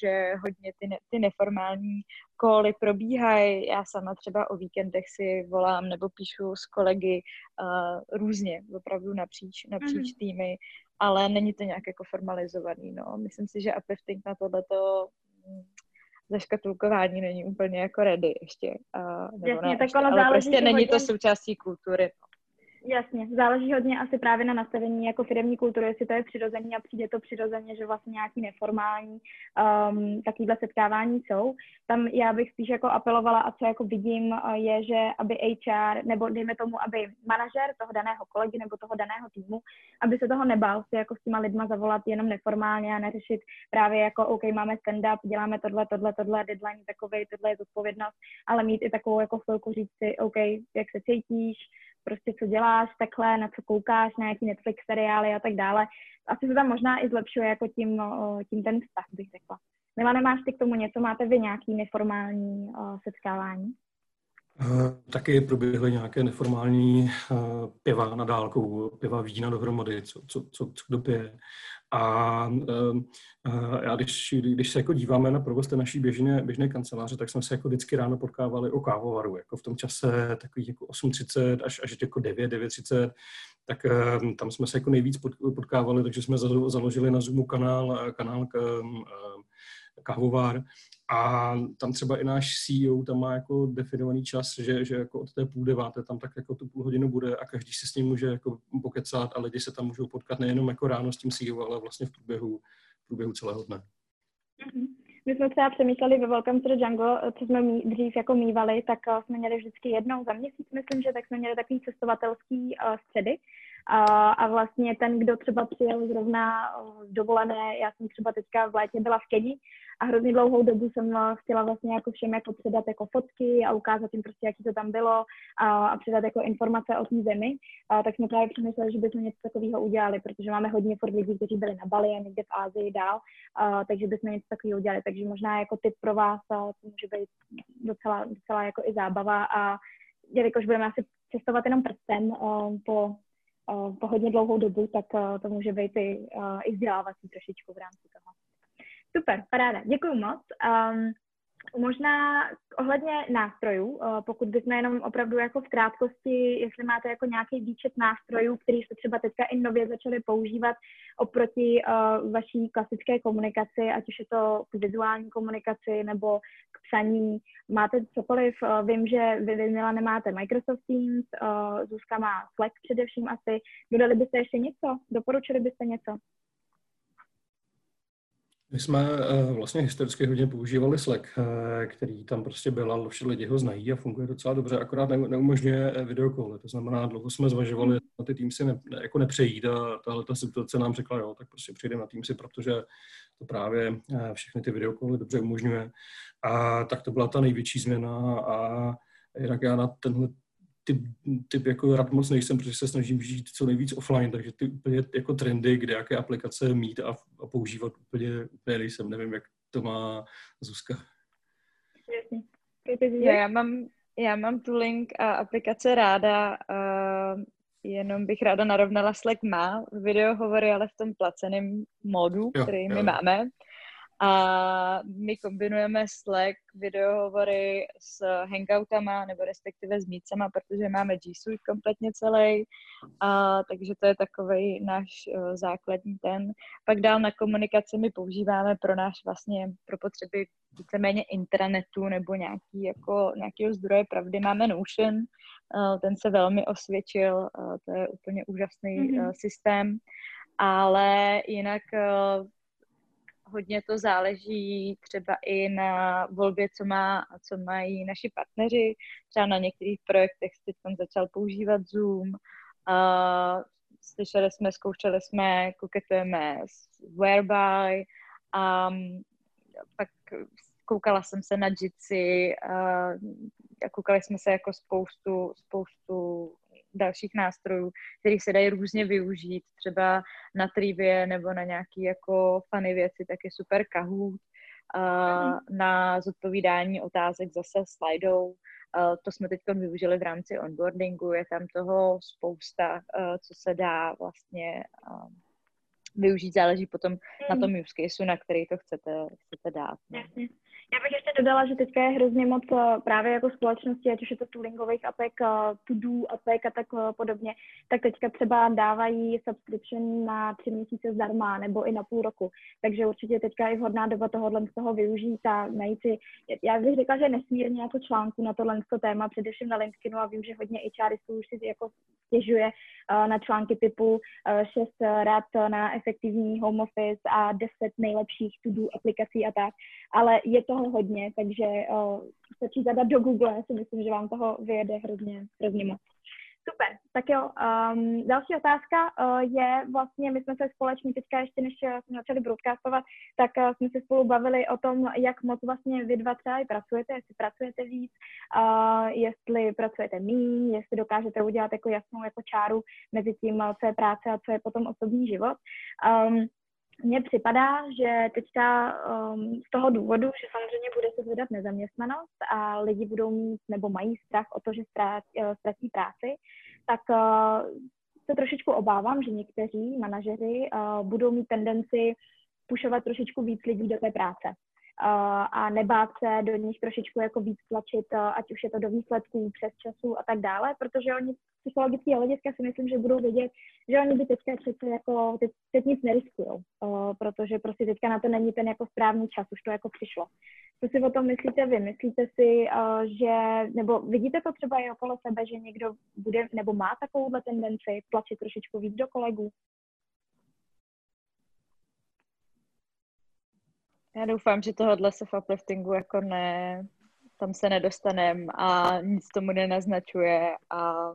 že hodně ty, ne, ty neformální koly probíhají. Já sama třeba o víkendech si volám nebo píšu s kolegy uh, různě, opravdu napříč, napříč mm. týmy, ale není to nějak jako formalizovaný. No. Myslím si, že uplifting na tohleto mm, zaškatulkování není úplně jako ready ještě. Uh, nebo Jasně, ne, tak ještě, ono ale prostě není hodně... to součástí kultury. No. Jasně, záleží hodně asi právě na nastavení jako firmní kultury, jestli to je přirozený a přijde to přirozeně, že vlastně nějaký neformální um, takovýhle setkávání jsou. Tam já bych spíš jako apelovala a co jako vidím je, že aby HR, nebo dejme tomu, aby manažer toho daného kolegy nebo toho daného týmu, aby se toho nebál si jako s těma lidma zavolat jenom neformálně a neřešit právě jako OK, máme stand-up, děláme tohle, tohle, tohle, deadline takový, tohle je zodpovědnost, ale mít i takovou jako chvilku říct si OK, jak se cítíš, prostě co děláš takhle, na co koukáš, na jaký Netflix seriály a tak dále. Asi se tam možná i zlepšuje jako tím, tím ten vztah, bych řekla. Milane, máš ty k tomu něco? Máte vy nějaký neformální uh, setkávání? Uh, taky proběhly nějaké neformální uh, piva na dálku, piva vína dohromady, co, co, co, co kdo pije. A já když, když se jako díváme na provoz té naší běžné, běžné kanceláře, tak jsme se jako vždycky ráno potkávali o kávovaru, jako v tom čase takových jako 8.30 až, až jako 9, 9.30, tak uh, tam jsme se jako nejvíc potkávali, takže jsme založili na Zoomu kanál, kanál uh, kávovar a tam třeba i náš CEO tam má jako definovaný čas, že, že jako od té půl deváté tam tak jako tu půl hodinu bude a každý si s ním může jako pokecat a lidi se tam můžou potkat nejenom jako ráno s tím CEO, ale vlastně v průběhu, v průběhu celého dne. Mm-hmm. My jsme třeba přemýšleli ve Welcome to the Jungle, co jsme mý, dřív jako mývali, tak uh, jsme měli vždycky jednou za měsíc, myslím, že tak jsme měli takový cestovatelský uh, středy. A, vlastně ten, kdo třeba přijel zrovna z dovolené, já jsem třeba teďka v létě byla v Keni a hrozně dlouhou dobu jsem chtěla vlastně jako všem jako předat jako fotky a ukázat jim prostě, jaký to tam bylo a, a předat jako informace o té zemi, a, tak jsme právě přemýšleli, že bychom něco takového udělali, protože máme hodně furt lidí, kteří byli na Bali a někde v Ázii dál, a, takže bychom něco takového udělali. Takže možná jako tip pro vás a to může být docela, docela jako i zábava a jelikož budeme asi cestovat jenom prstem uh, po, po hodně dlouhou dobu, tak to může být i, i vzdělávací trošičku v rámci toho. Super, paráda, děkuji moc. Um, Možná ohledně nástrojů, eh, pokud bychom jenom opravdu jako v krátkosti, jestli máte jako nějaký výčet nástrojů, který jste třeba teďka i nově začali používat oproti uh, vaší klasické komunikaci, ať už je to k vizuální komunikaci nebo k psaní, máte cokoliv, uh, vím, že vy, Mila, nemáte Microsoft Teams, Zuzka má Slack především asi, dodali byste ještě něco, doporučili byste něco? My jsme uh, vlastně historicky hodně používali Slack, uh, který tam prostě byl a všichni lidi ho znají a funguje docela dobře, akorát ne, neumožňuje eh, videokoly. To znamená, dlouho jsme zvažovali, na ty Teamsy ne, ne, jako nepřejít a tahle ta situace nám řekla, jo, tak prostě přijdeme na Teamsy, protože to právě všechny ty videokoly dobře umožňuje. A tak to byla ta největší změna a jinak já na tenhle typ, typ jako rad moc nejsem, protože se snažím žít co nejvíc offline, takže ty úplně jako trendy, kde jaké aplikace mít a, a používat úplně, úplně nejsem. Nevím, jak to má Zuzka. Já, já, mám, já mám tu link a aplikace ráda, uh, jenom bych ráda narovnala, Slack má videohovory, ale v tom placeném módu, jo, který jo. my máme. A my kombinujeme Slack, videohovory s hangoutama, nebo respektive s mícema, protože máme G Suite kompletně celý, a, takže to je takový náš uh, základní ten. Pak dál na komunikaci my používáme pro náš vlastně, pro potřeby víceméně intranetu nebo nějaký, jako, nějakého zdroje pravdy máme Notion, uh, ten se velmi osvědčil, uh, to je úplně úžasný mm-hmm. uh, systém, ale jinak uh, hodně to záleží třeba i na volbě, co, má, co mají naši partneři. Třeba na některých projektech teď začal používat Zoom. Uh, slyšeli jsme, zkoušeli jsme, koketujeme s Whereby. Um, pak koukala jsem se na Jitsi, uh, koukali jsme se jako spoustu, spoustu dalších nástrojů, které se dají různě využít, třeba na trivie nebo na nějaké jako funny věci, tak je super Kahoot. Uh, na zodpovídání otázek zase slajdou. Uh, to jsme teď využili v rámci onboardingu, je tam toho spousta, uh, co se dá vlastně využít, záleží potom mm. na tom use case, na který to chcete, chcete dát. No. Jasně. Já bych ještě dodala, že teďka je hrozně moc eh, právě jako společnosti, ať už je to toolingových apek, eh, to-do apek a tak eh, podobně, tak teďka třeba dávají subscription na tři měsíce zdarma nebo i na půl roku. Takže určitě teďka je vhodná doba tohohle z toho využít a najít si, já bych řekla, že nesmírně jako článku na tohle téma, především na LinkedInu a vím, že hodně HRistů už si jako stěžuje na články typu 6 rad na efektivní home office a 10 nejlepších to-do aplikací a tak, ale je toho hodně, takže uh, stačí zadat do Google, si myslím, že vám toho vyjede hrozně, hrozně moc. Super, tak jo. Um, další otázka uh, je vlastně, my jsme se společně teďka ještě, než jsme začali broadcastovat, tak uh, jsme se spolu bavili o tom, jak moc vlastně vy dva třeba pracujete, jestli pracujete víc, uh, jestli pracujete méně, jestli dokážete udělat jako jasnou jako čáru mezi tím, co je práce a co je potom osobní život. Um, mně připadá, že teďka um, z toho důvodu, že samozřejmě bude se zvedat nezaměstnanost a lidi budou mít nebo mají strach o to, že ztratí, uh, ztratí práci, tak uh, se trošičku obávám, že někteří manažeři uh, budou mít tendenci pušovat trošičku víc lidí do té práce a nebát se do nich trošičku jako víc tlačit, ať už je to do výsledků, přes času a tak dále, protože oni psychologické hlediska si myslím, že budou vědět, že oni by teďka přece jako, teď, teď nic neriskují, protože prostě teďka na to není ten jako správný čas, už to jako přišlo. Co si o tom myslíte vy? Myslíte si, že, nebo vidíte to třeba i okolo sebe, že někdo bude, nebo má takovouhle tendenci tlačit trošičku víc do kolegů? Já doufám, že tohohle se v upliftingu jako ne, tam se nedostanem a nic tomu nenaznačuje a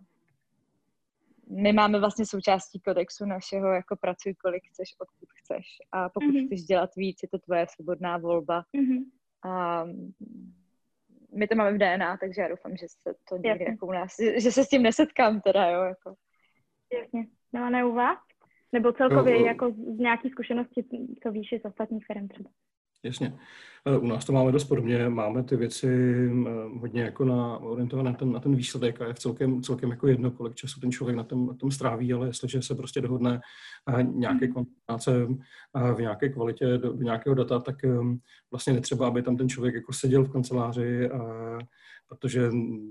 my máme vlastně součástí kodexu našeho, jako pracuj kolik chceš, odkud chceš. A pokud mm-hmm. chceš dělat víc, je to tvoje svobodná volba. Mm-hmm. A my to máme v DNA, takže já doufám, že se to někdy jako u nás, že se s tím nesetkám teda, jo, jako. Jasně. No ne u vás? Nebo celkově no, jako z nějaký zkušenosti, co víš z ostatních firm třeba? Jasně. Eh, u nás to máme dost podobně, máme ty věci eh, hodně jako na, orientované na ten, na ten výsledek a je v celkem, celkem jako jedno, kolik času ten člověk na tom, na tom stráví, ale jestliže se prostě dohodne eh, nějaké mhm. koncentrace v nějaké kvalitě do, do nějakého data, tak vlastně netřeba, aby tam ten člověk jako seděl v kanceláři, protože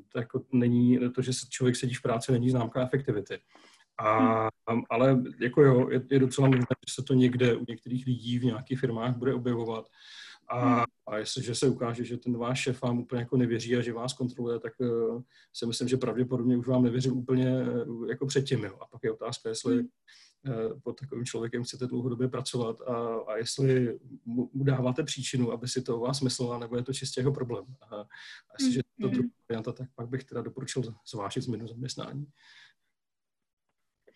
to jako není, to, že člověk sedí v práci, není známka efektivity. A, mhm. ale jako jo, je, je docela možné, že se to někde u některých lidí v nějakých firmách bude objevovat. A, hmm. a jestliže se ukáže, že ten váš šéf vám úplně jako nevěří a že vás kontroluje, tak uh, si myslím, že pravděpodobně už vám nevěřil úplně uh, jako předtím. Jo. A pak je otázka, jestli uh, pod takovým člověkem chcete dlouhodobě pracovat a, a jestli mu, mu dáváte příčinu, aby si to o vás myslela, nebo je to čistě jeho problém. A, a jestliže to hmm. druhá varianta, tak pak bych teda doporučil zvážit změnu zaměstnání.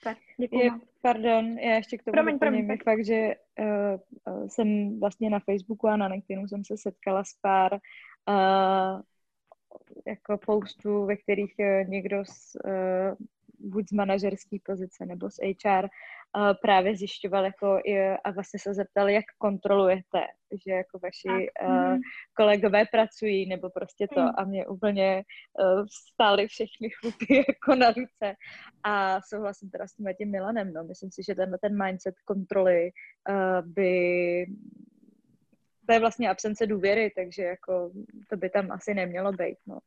Tak, děkuji. Pardon, já ještě k tomu promiň, doplním. Promiň, fakt, že uh, jsem vlastně na Facebooku a na LinkedInu jsem se setkala s pár uh, jako postů, ve kterých uh, někdo z, uh, buď z manažerské pozice nebo z HR uh, právě zjišťoval jako a vlastně se zeptal, jak kontrolujete, že jako vaši uh, kolegové pracují nebo prostě to mm. a mě úplně uh, vstály všechny chlupy jako na ruce a souhlasím teda s tím, tím Milanem, no. Myslím si, že tenhle ten mindset kontroly uh, by to je vlastně absence důvěry, takže jako to by tam asi nemělo být, no.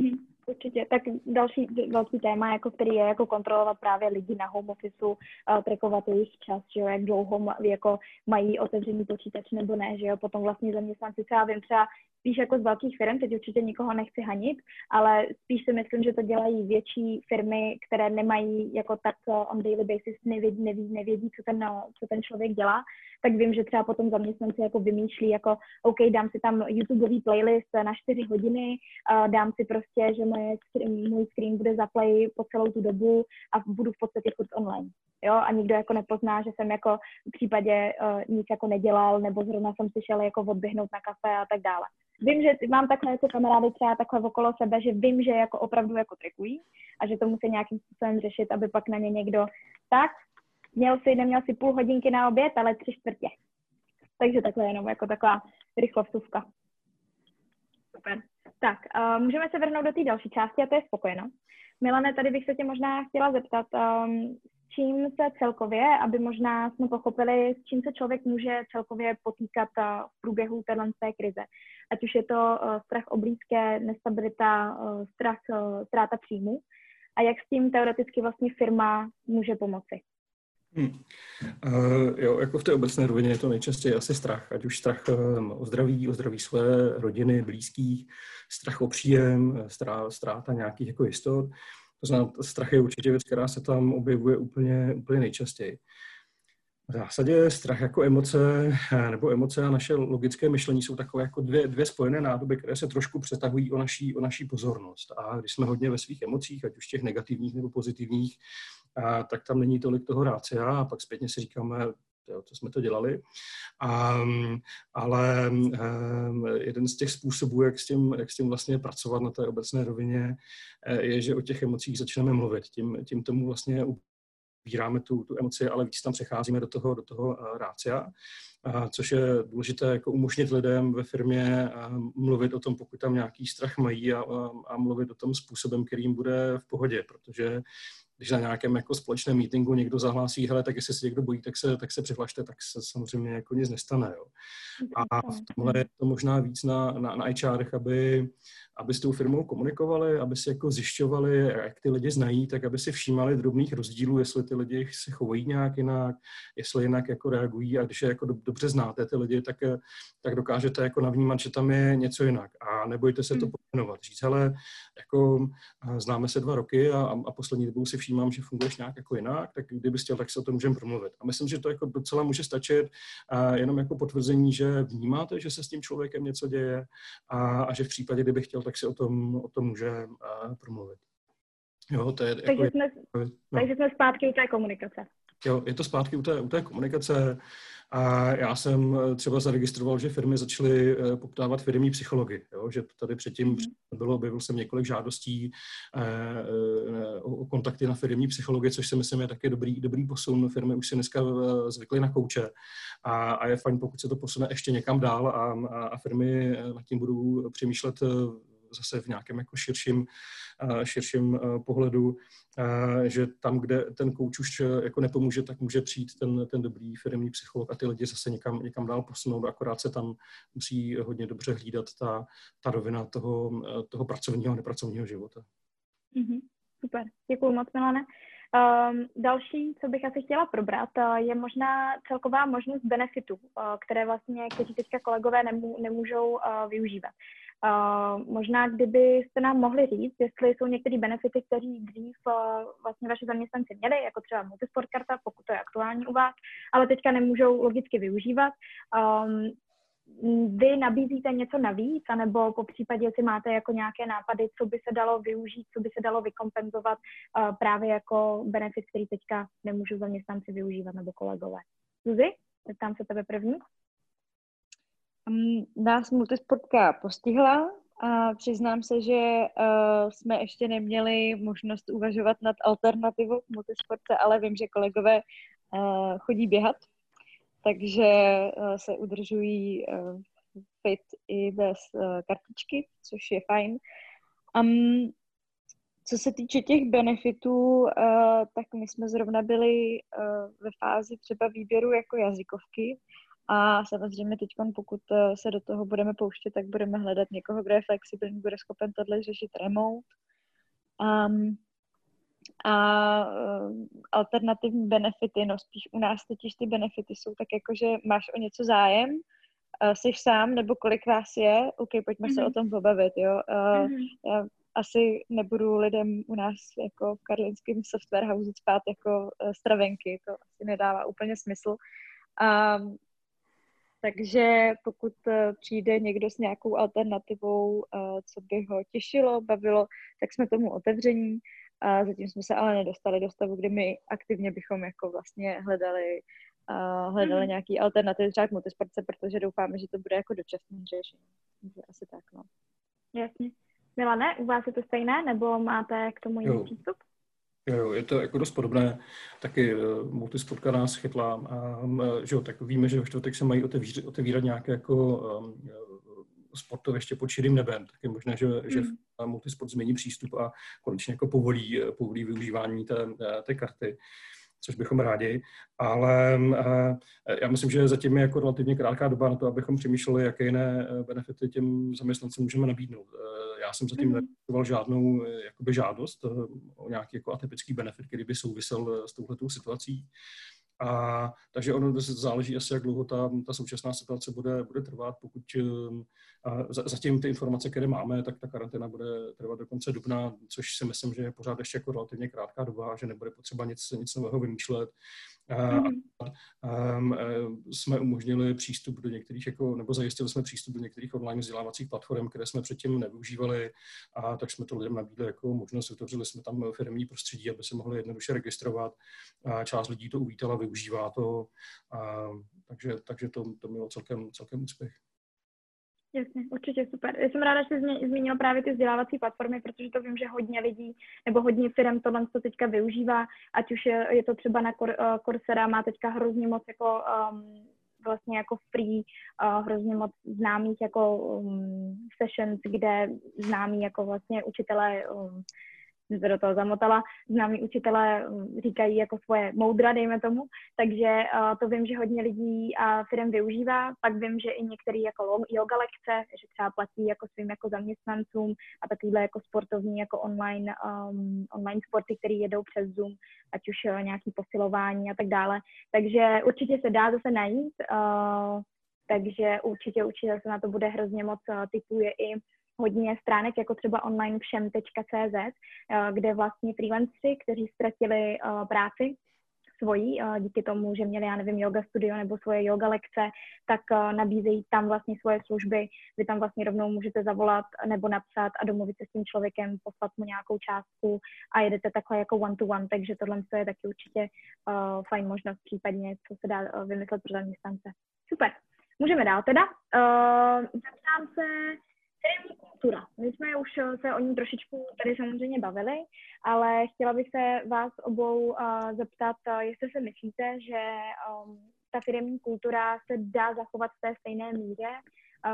Mm-hmm. Určitě. Tak další velký téma, jako který je jako kontrolovat právě lidi na home officeu, uh, trackovat jejich čas, že jo, jak dlouho jako mají otevřený počítač nebo ne, že jo, potom vlastně zaměstnanci, třeba vím třeba spíš jako z velkých firm, teď určitě nikoho nechci hanit, ale spíš si myslím, že to dělají větší firmy, které nemají jako tak uh, on daily basis, nevědí, neví, nevědí co, ten, co ten člověk dělá, tak vím, že třeba potom zaměstnanci jako vymýšlí jako OK, dám si tam YouTubeový playlist na 4 hodiny, dám si prostě, že moje screen, můj screen bude zaplay po celou tu dobu a budu v podstatě furt online. Jo, a nikdo jako nepozná, že jsem jako v případě uh, nic jako nedělal, nebo zrovna jsem si šel jako odběhnout na kafe a tak dále. Vím, že mám takhle jako kamarády třeba takhle okolo sebe, že vím, že jako opravdu jako trikují a že to musí nějakým způsobem řešit, aby pak na ně někdo tak, měl si, neměl si půl hodinky na oběd, ale tři čtvrtě. Takže takhle jenom jako taková rychlovstovka. Super. Tak, uh, můžeme se vrhnout do té další části a to je spokojenost. Milane, tady bych se tě možná chtěla zeptat, um, s čím se celkově, aby možná jsme pochopili, s čím se člověk může celkově potýkat uh, v průběhu téhle krize. Ať už je to uh, strach o blízké, nestabilita, uh, strach, uh, ztráta příjmu a jak s tím teoreticky vlastně firma může pomoci. Hmm. Uh, jo, jako v té obecné rovině je to nejčastěji asi strach, ať už strach um, o zdraví, o zdraví své rodiny, blízkých, strach o příjem, strá, ztráta nějakých jako jistot. To znamená, strach je určitě věc, která se tam objevuje úplně, úplně nejčastěji. V zásadě strach jako emoce, nebo emoce a naše logické myšlení jsou takové jako dvě, dvě spojené nádoby, které se trošku přetahují o naší, o naší pozornost. A když jsme hodně ve svých emocích, ať už těch negativních nebo pozitivních, a, tak tam není tolik toho rácia a pak zpětně si říkáme, jo, to jsme to dělali. A, ale um, jeden z těch způsobů, jak s, tím, jak s tím vlastně pracovat na té obecné rovině, eh, je, že o těch emocích začneme mluvit. Tím, tím tomu vlastně ubíráme tu, tu emoci, ale víc tam přecházíme do toho, do toho uh, rácia, uh, což je důležité jako umožnit lidem ve firmě uh, mluvit o tom, pokud tam nějaký strach mají a, a, a mluvit o tom způsobem, kterým bude v pohodě, protože když na nějakém jako společném meetingu někdo zahlásí, hele, tak jestli se někdo bojí, tak se, tak se přihlašte, tak se samozřejmě jako nic nestane. Jo. A v tomhle je to možná víc na, na, na HR, aby, aby s tou firmou komunikovali, aby si jako zjišťovali, jak ty lidi znají, tak aby si všímali drobných rozdílů, jestli ty lidi se chovají nějak jinak, jestli jinak jako reagují a když je jako dobře znáte ty lidi, tak, tak dokážete jako navnímat, že tam je něco jinak a nebojte se to hmm. pojmenovat. Říct, hele, jako známe se dva roky a, a poslední dobou si všímám, že funguješ nějak jako jinak, tak kdyby chtěl, tak se o tom můžeme promluvit. A myslím, že to jako docela může stačit a jenom jako potvrzení, že vnímáte, že se s tím člověkem něco děje a, a že v případě, kdyby chtěl, tak si o tom, o tom může uh, promluvit. Jo, to je, takže, jako, jsme, no. takže jsme zpátky u té komunikace. Jo, je to zpátky u té, u té komunikace. A já jsem eh, třeba zaregistroval, že firmy začaly eh, poptávat firmní psychologi, jo? že tady předtím mhm. bylo, objevil jsem několik žádostí eh, o kontakty na firmní psychologi, což si myslím je taky dobrý, dobrý posun. Firmy už si dneska zvykly na kouče a, a je fajn, pokud se to posune ještě někam dál a, a, a firmy nad tím budou přemýšlet zase v nějakém jako širším, širším pohledu, že tam, kde ten kouč už jako nepomůže, tak může přijít ten, ten dobrý firmní psycholog a ty lidi zase někam, někam dál posunout, akorát se tam musí hodně dobře hlídat ta, ta rovina toho, toho pracovního a nepracovního života. Mm-hmm. Super, děkuji moc, Milane. Um, další, co bych asi chtěla probrat, je možná celková možnost benefitů, které vlastně, kteří teďka kolegové nemů, nemůžou uh, využívat. Uh, možná kdybyste nám mohli říct, jestli jsou některé benefity, které dřív uh, vlastně vaši zaměstnanci měli, jako třeba multisport karta, pokud to je aktuální u vás, ale teďka nemůžou logicky využívat. Um, vy nabízíte něco navíc, anebo po případě, jestli máte jako nějaké nápady, co by se dalo využít, co by se dalo vykompenzovat uh, právě jako benefit, který teďka nemůžou zaměstnanci využívat nebo kolegové. Zuzi, tam se tebe první. Nás multisportka postihla a přiznám se, že uh, jsme ještě neměli možnost uvažovat nad alternativou k multisportce, ale vím, že kolegové uh, chodí běhat, takže uh, se udržují uh, fit i bez uh, kartičky, což je fajn. Um, co se týče těch benefitů, uh, tak my jsme zrovna byli uh, ve fázi třeba výběru jako jazykovky, a samozřejmě teď, pokud eh, se do toho budeme pouštět, tak budeme hledat někoho, kdo je flexibilní, bude schopen tohle řešit remote. Um, a uh, alternativní benefity, no spíš u nás totiž ty benefity jsou tak jako, že máš o něco zájem, uh, jsi sám, nebo kolik vás je, OK, pojďme mm-hmm. se o mhm. tom pobavit, jo. Mm-hmm. Já asi nebudu lidem u nás jako v karlinském software house spát jako stravenky, to asi nedává úplně smysl. Um, takže pokud eh, přijde někdo s nějakou alternativou, eh, co by ho těšilo, bavilo, tak jsme tomu otevření. A zatím jsme se ale nedostali do stavu, kdy my aktivně bychom jako vlastně hledali, hledali mm. nějaký alternativy třeba k multisportce, protože doufáme, že to bude jako dočasné řešení. Takže asi tak, no. Jasně. Milane, u vás je to stejné, nebo máte k tomu jiný přístup? Jo, je to jako dost podobné. Taky uh, multisportka nás chytla. A, um, že jo, tak víme, že v čtvrtek se mají otevírat, otevírat nějaké jako um, sportoviště pod širým nebem. Tak je možné, že, mm. že multisport změní přístup a konečně jako povolí, povolí využívání té, té karty. Uh, což bychom rádi, ale uh, já myslím, že zatím je jako relativně krátká doba na to, abychom přemýšleli, jaké jiné eh, benefity těm zaměstnancům můžeme nabídnout. Uh, já jsem zatím mm. nepoval žádnou jakoby žádost o nějaký jako atypický benefit, který by souvisel s touhletou situací. A, takže ono záleží asi, jak dlouho ta, ta současná situace bude, bude trvat. Pokud um, a zatím ty informace, které máme, tak ta karanténa bude trvat do konce dubna, což si myslím, že je pořád ještě jako relativně krátká doba, že nebude potřeba nic, nic nového vymýšlet. Mm-hmm. Um, jsme umožnili přístup do některých, jako, nebo zajistili jsme přístup do některých online vzdělávacích platform, které jsme předtím nevyužívali, a tak jsme to lidem nabídli jako možnost. Otevřeli jsme tam firmní prostředí, aby se mohli jednoduše registrovat. A část lidí to uvítala, využívá to, a, takže, takže to, to mělo celkem, celkem úspěch. Jasně, určitě super. Já jsem ráda, že jsi zmínil právě ty vzdělávací platformy, protože to vím, že hodně lidí nebo hodně firm tohle to teďka využívá, ať už je, je to třeba na Cor, uh, Coursera, má teďka hrozně moc jako um, vlastně jako free, uh, hrozně moc známých jako um, sessions, kde známí jako vlastně učitelé um, jsem se do toho zamotala, známí učitelé hm, říkají jako svoje moudra, dejme tomu, takže uh, to vím, že hodně lidí a firm využívá, pak vím, že i některý jako yoga lekce, že třeba platí jako svým jako zaměstnancům a takovýhle jako sportovní, jako online, um, online sporty, které jedou přes Zoom, ať už uh, nějaký posilování a tak dále. Takže určitě se dá zase najít, uh, takže určitě, určitě se na to bude hrozně moc uh, typuje i hodně stránek, jako třeba onlinevšem.cz, eh, kde vlastně freelanceri, kteří ztratili eh, práci, svojí, díky tomu, že měli, já nevím, yoga studio nebo svoje yoga lekce, tak nabízejí tam vlastně svoje služby. Vy tam vlastně rovnou můžete zavolat nebo napsat a domluvit se s tím člověkem, poslat mu nějakou částku a jedete takhle jako one-to-one, takže tohle je taky určitě uh, fajn možnost případně, co se dá vymyslet pro zaměstnance. Super. Můžeme dál teda. Uh, zeptám se, Firmní kultura. My jsme už se o ní trošičku tady samozřejmě bavili, ale chtěla bych se vás obou uh, zeptat, uh, jestli si myslíte, že um, ta firmní kultura se dá zachovat v té stejné míře,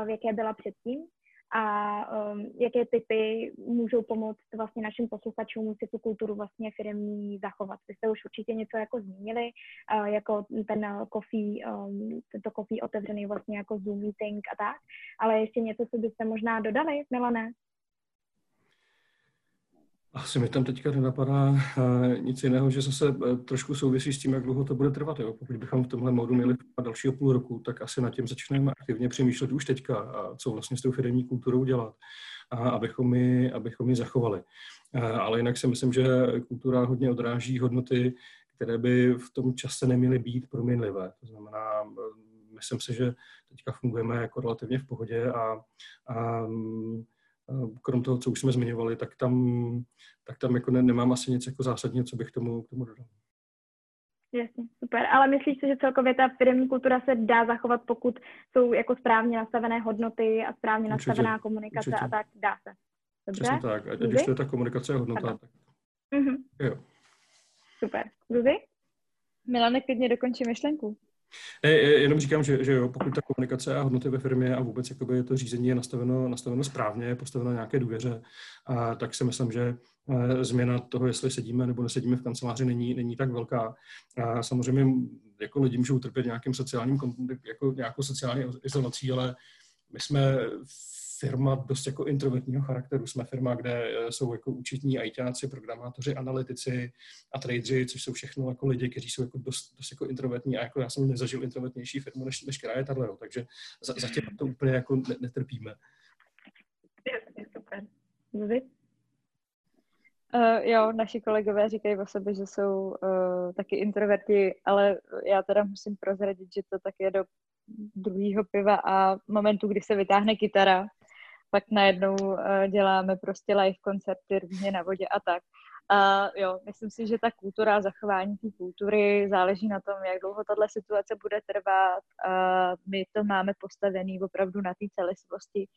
v jaké byla předtím, a um, jaké typy můžou pomoct vlastně našim posluchačům si tu kulturu vlastně firmní zachovat. Vy jste už určitě něco jako zmínili, uh, jako ten coffee, um, tento coffee otevřený vlastně jako Zoom meeting a tak, ale ještě něco, co byste možná dodali, Milané? Asi mi tam teďka nenapadá uh, nic jiného, že zase uh, trošku souvisí s tím, jak dlouho to bude trvat. Jo. Pokud bychom v tomhle modu měli dalšího půl roku, tak asi nad tím začneme aktivně přemýšlet už teďka, a co vlastně s tou firmní kulturou dělat, a abychom ji, abychom ji zachovali. Uh, ale jinak si myslím, že kultura hodně odráží hodnoty, které by v tom čase neměly být proměnlivé. To znamená, myslím si, že teďka fungujeme jako relativně v pohodě a, a krom toho, co už jsme zmiňovali, tak tam, tak tam jako ne, nemám asi nic jako zásadního, co bych tomu, k tomu dodal. Jasně, super. Ale myslíš si, že celkově ta firmní kultura se dá zachovat, pokud jsou jako správně nastavené hodnoty a správně určitě, nastavená komunikace určitě. a tak dá se? Dobře? Přesně tak. A když to je ta komunikace a hodnota, Pardon. tak mm-hmm. jo. Super. Zuzi? Milane, klidně dokončí myšlenku. Ne, jenom říkám, že, že jo, pokud ta komunikace a hodnoty ve firmě a vůbec jakoby to řízení je nastaveno, nastaveno správně, je postaveno nějaké důvěře, a tak si myslím, že eh, změna toho, jestli sedíme nebo nesedíme v kanceláři, není, není tak velká. A samozřejmě jako lidi můžou trpět nějakým sociálním, jako nějakou sociální izolací, ale my jsme firma dost jako introvertního charakteru. Jsme firma, kde eh, jsou jako účetní ajťáci, programátoři, analytici a tradeři, což jsou všechno jako lidi, kteří jsou jako dost, dost jako introvertní a jako já jsem nezažil introvertnější firmu, než, než která je tahle, takže za, zatím to úplně jako netrpíme. Uh, jo, naši kolegové říkají o sobě, že jsou uh, taky introverti, ale já teda musím prozradit, že to tak je do druhého piva a momentu, kdy se vytáhne kytara, pak najednou uh, děláme prostě live koncerty různě na vodě a tak. A jo, myslím si, že ta kultura, zachování té kultury záleží na tom, jak dlouho tahle situace bude trvat. A my to máme postavený opravdu na té celistvosti.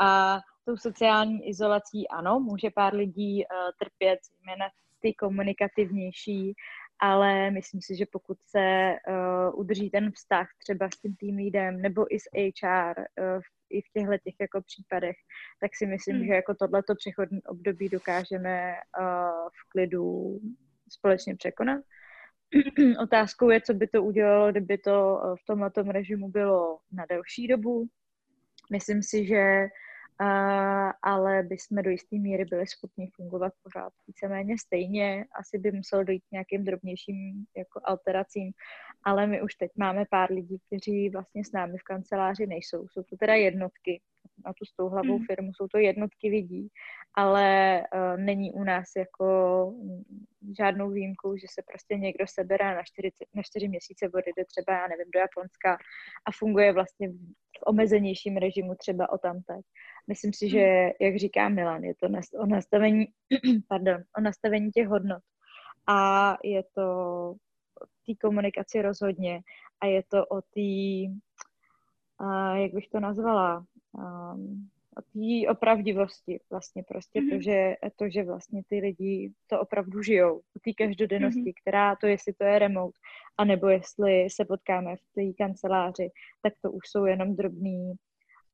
A tou sociální izolací, ano, může pár lidí uh, trpět, zejména ty komunikativnější, ale myslím si, že pokud se uh, udrží ten vztah třeba s tím tým leadem nebo i s HR uh, i v těchto těch jako případech, tak si myslím, hmm. že jako tohleto přechodní období dokážeme uh, v klidu společně překonat. Otázkou je, co by to udělalo, kdyby to v tomhle režimu bylo na delší dobu. Myslím si, že Uh, ale bychom do jisté míry byli schopni fungovat pořád víceméně stejně. Asi by muselo dojít k nějakým drobnějším jako alteracím, ale my už teď máme pár lidí, kteří vlastně s námi v kanceláři nejsou. Jsou to teda jednotky, na tu s tou hlavou mm. firmu jsou to jednotky lidí, ale uh, není u nás jako žádnou výjimkou, že se prostě někdo sebere na, 40, na 4 měsíce odjede třeba, já nevím, do Japonska a funguje vlastně v omezenějším režimu třeba o tamteď. Myslím si, že, hmm. jak říká Milan, je to o nastavení, pardon, o nastavení těch hodnot. A je to té komunikaci rozhodně a je to o té, jak bych to nazvala, um, o té opravdivosti vlastně prostě mm-hmm. to, že, to, že vlastně ty lidi to opravdu žijou, o té každodennosti, mm-hmm. která to, jestli to je remote, anebo jestli se potkáme v té kanceláři, tak to už jsou jenom drobný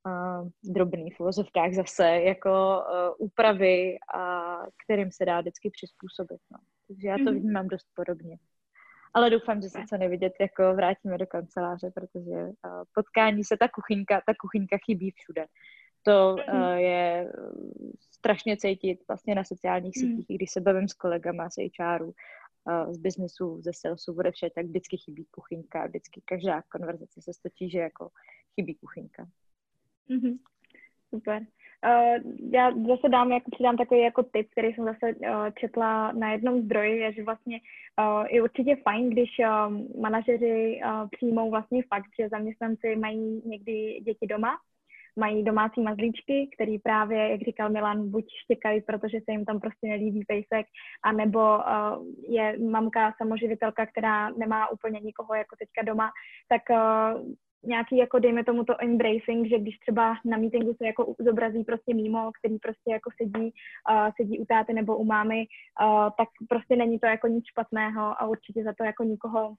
uh, drobný v uvozovkách zase, jako uh, úpravy, a kterým se dá vždycky přizpůsobit. No. Takže já to mm-hmm. vnímám dost podobně. Ale doufám, že se co nevidět, jako vrátíme do kanceláře, protože uh, potkání se, ta kuchyňka, ta kuchyňka chybí všude. To uh, je strašně cítit vlastně na sociálních mm. sítích, když se bavím s kolegama z HRu, uh, z biznesu, ze salesu, bude vše, tak vždycky chybí kuchyňka, vždycky každá konverzace se stočí, že jako chybí kuchyňka. Mm-hmm. Super. Uh, já zase dám, jako přidám takový jako tip, který jsem zase uh, četla na jednom zdroji, je, že vlastně uh, je určitě fajn, když uh, manažeři uh, přijmou vlastně fakt, že zaměstnanci mají někdy děti doma, mají domácí mazlíčky, který právě, jak říkal Milan, buď štěkají, protože se jim tam prostě nelíbí pejsek, anebo uh, je mamka samoživitelka, která nemá úplně nikoho jako teďka doma, tak uh, nějaký, jako dejme tomu to embracing, že když třeba na meetingu se jako zobrazí prostě mimo, který prostě jako sedí, uh, sedí u táty nebo u mámy, uh, tak prostě není to jako nic špatného a určitě za to jako nikoho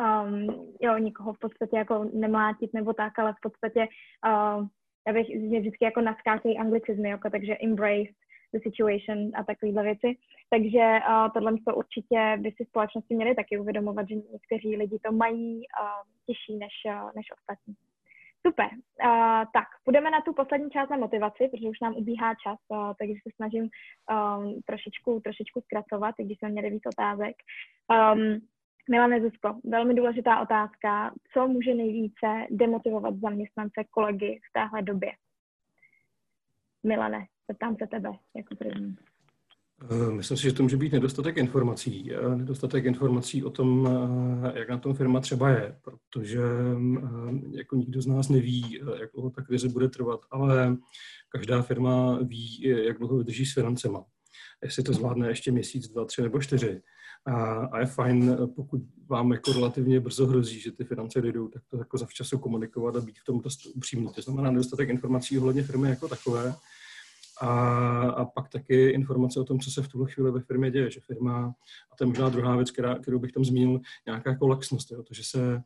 um, jo, nikoho v podstatě jako nemlátit nebo tak, ale v podstatě uh, já bych, že vždycky jako naskáčejí anglicizmy, jako, takže embrace the situation a takovéhle věci. Takže uh, tohle to určitě by si společnosti měly taky uvědomovat, že někteří lidi to mají uh, těžší než, uh, než ostatní. Super. Uh, tak, půjdeme na tu poslední část na motivaci, protože už nám ubíhá čas, uh, takže se snažím um, trošičku, trošičku zkracovat, i když jsme měli víc otázek. Um, Milane Zuzko, velmi důležitá otázka. Co může nejvíce demotivovat zaměstnance, kolegy v téhle době? Milane, zeptám se tebe jako první. Eh, myslím si, že to může být nedostatek informací. Eh, nedostatek informací o tom, eh, jak na tom firma třeba je, protože jako nikdo z nás neví, jak dlouho ta krize bude trvat, ale každá firma ví, jak dlouho vydrží s financema. Jestli to zvládne ještě měsíc, dva, tři nebo čtyři. A, a je fajn, pokud vám jako relativně brzo hrozí, že ty finance dojdou, tak to jako zavčasu komunikovat a být v tom dost upřímný. To znamená nedostatek informací ohledně firmy jako takové. A, a pak taky informace o tom, co se v tuhle chvíli ve firmě děje, že firma, a to je možná druhá věc, která, kterou bych tam zmínil, nějaká jako laxnost, jo, to, že se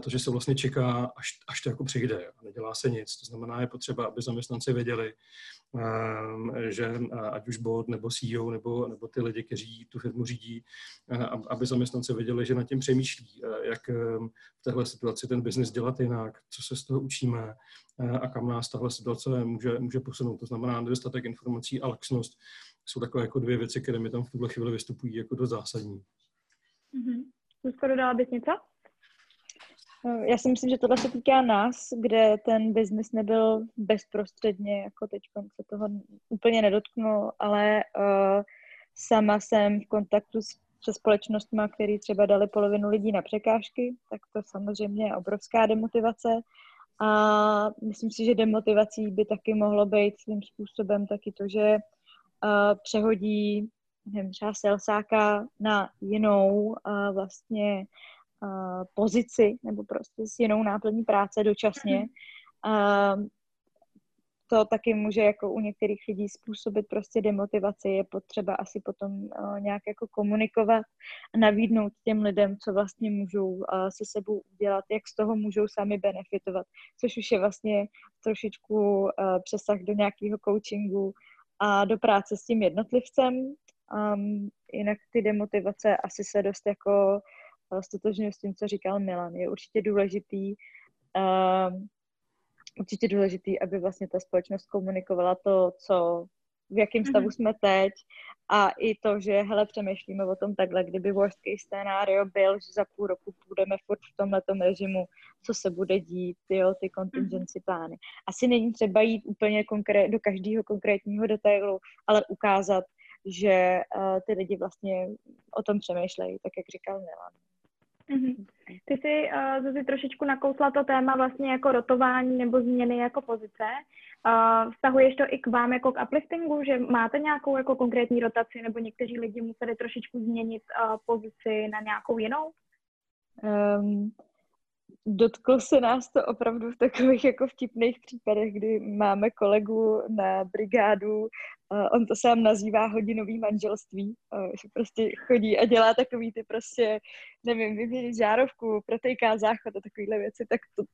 to, že se vlastně čeká, až, až to jako přijde a nedělá se nic. To znamená, je potřeba, aby zaměstnanci věděli, ehm, že eh, ať už bod nebo CEO nebo, nebo ty lidi, kteří tu firmu řídí, eh, aby zaměstnanci věděli, že nad tím přemýšlí, jak ehm, v téhle situaci ten biznis dělat jinak, co se z toho učíme a kam nás tahle situace může, může posunout. To znamená, nedostatek informací a laxnost jsou takové jako dvě věci, které mi tam v tuhle chvíli vystupují jako do zásadní. Mm-hmm. Skoro dala bys něco? Já si myslím, že tohle se týká nás, kde ten biznis nebyl bezprostředně, jako teď se toho úplně nedotknul, ale uh, sama jsem v kontaktu s, se společnostmi, který třeba dali polovinu lidí na překážky, tak to samozřejmě je obrovská demotivace. A myslím si, že demotivací by taky mohlo být svým způsobem taky to, že uh, přehodí nevím, třeba selsáka na jinou uh, vlastně uh, pozici nebo prostě s jinou náplní práce dočasně. Uh, to taky může jako u některých lidí způsobit prostě demotivaci. Je potřeba asi potom uh, nějak jako komunikovat a navídnout těm lidem, co vlastně můžou uh, se sebou udělat, jak z toho můžou sami benefitovat, což už je vlastně trošičku uh, přesah do nějakého coachingu a do práce s tím jednotlivcem. Um, jinak ty demotivace asi se dost jako stotožňuji s tím, co říkal Milan. Je určitě důležitý, uh, určitě důležitý, aby vlastně ta společnost komunikovala to, co v jakém mhm. stavu jsme teď a i to, že hele, přemýšlíme o tom takhle, kdyby worst case scénario byl, že za půl roku budeme furt v tomhle režimu, co se bude dít, jo, ty contingency mhm. plány. Asi není třeba jít úplně konkrét, do každého konkrétního detailu, ale ukázat, že uh, ty lidi vlastně o tom přemýšlejí, tak jak říkal Milan. Mm-hmm. Ty jsi, uh, Zuzi, trošičku nakousla to téma vlastně jako rotování nebo změny jako pozice. Uh, vztahuješ to i k vám jako k upliftingu, že máte nějakou jako konkrétní rotaci nebo někteří lidi museli trošičku změnit uh, pozici na nějakou jinou? Um, dotklo se nás to opravdu v takových jako vtipných případech, kdy máme kolegu na brigádu, on to sám nazývá hodinový manželství, že prostě chodí a dělá takový ty prostě, nevím, vyměnit žárovku, protejká záchod a takovýhle věci, tak to,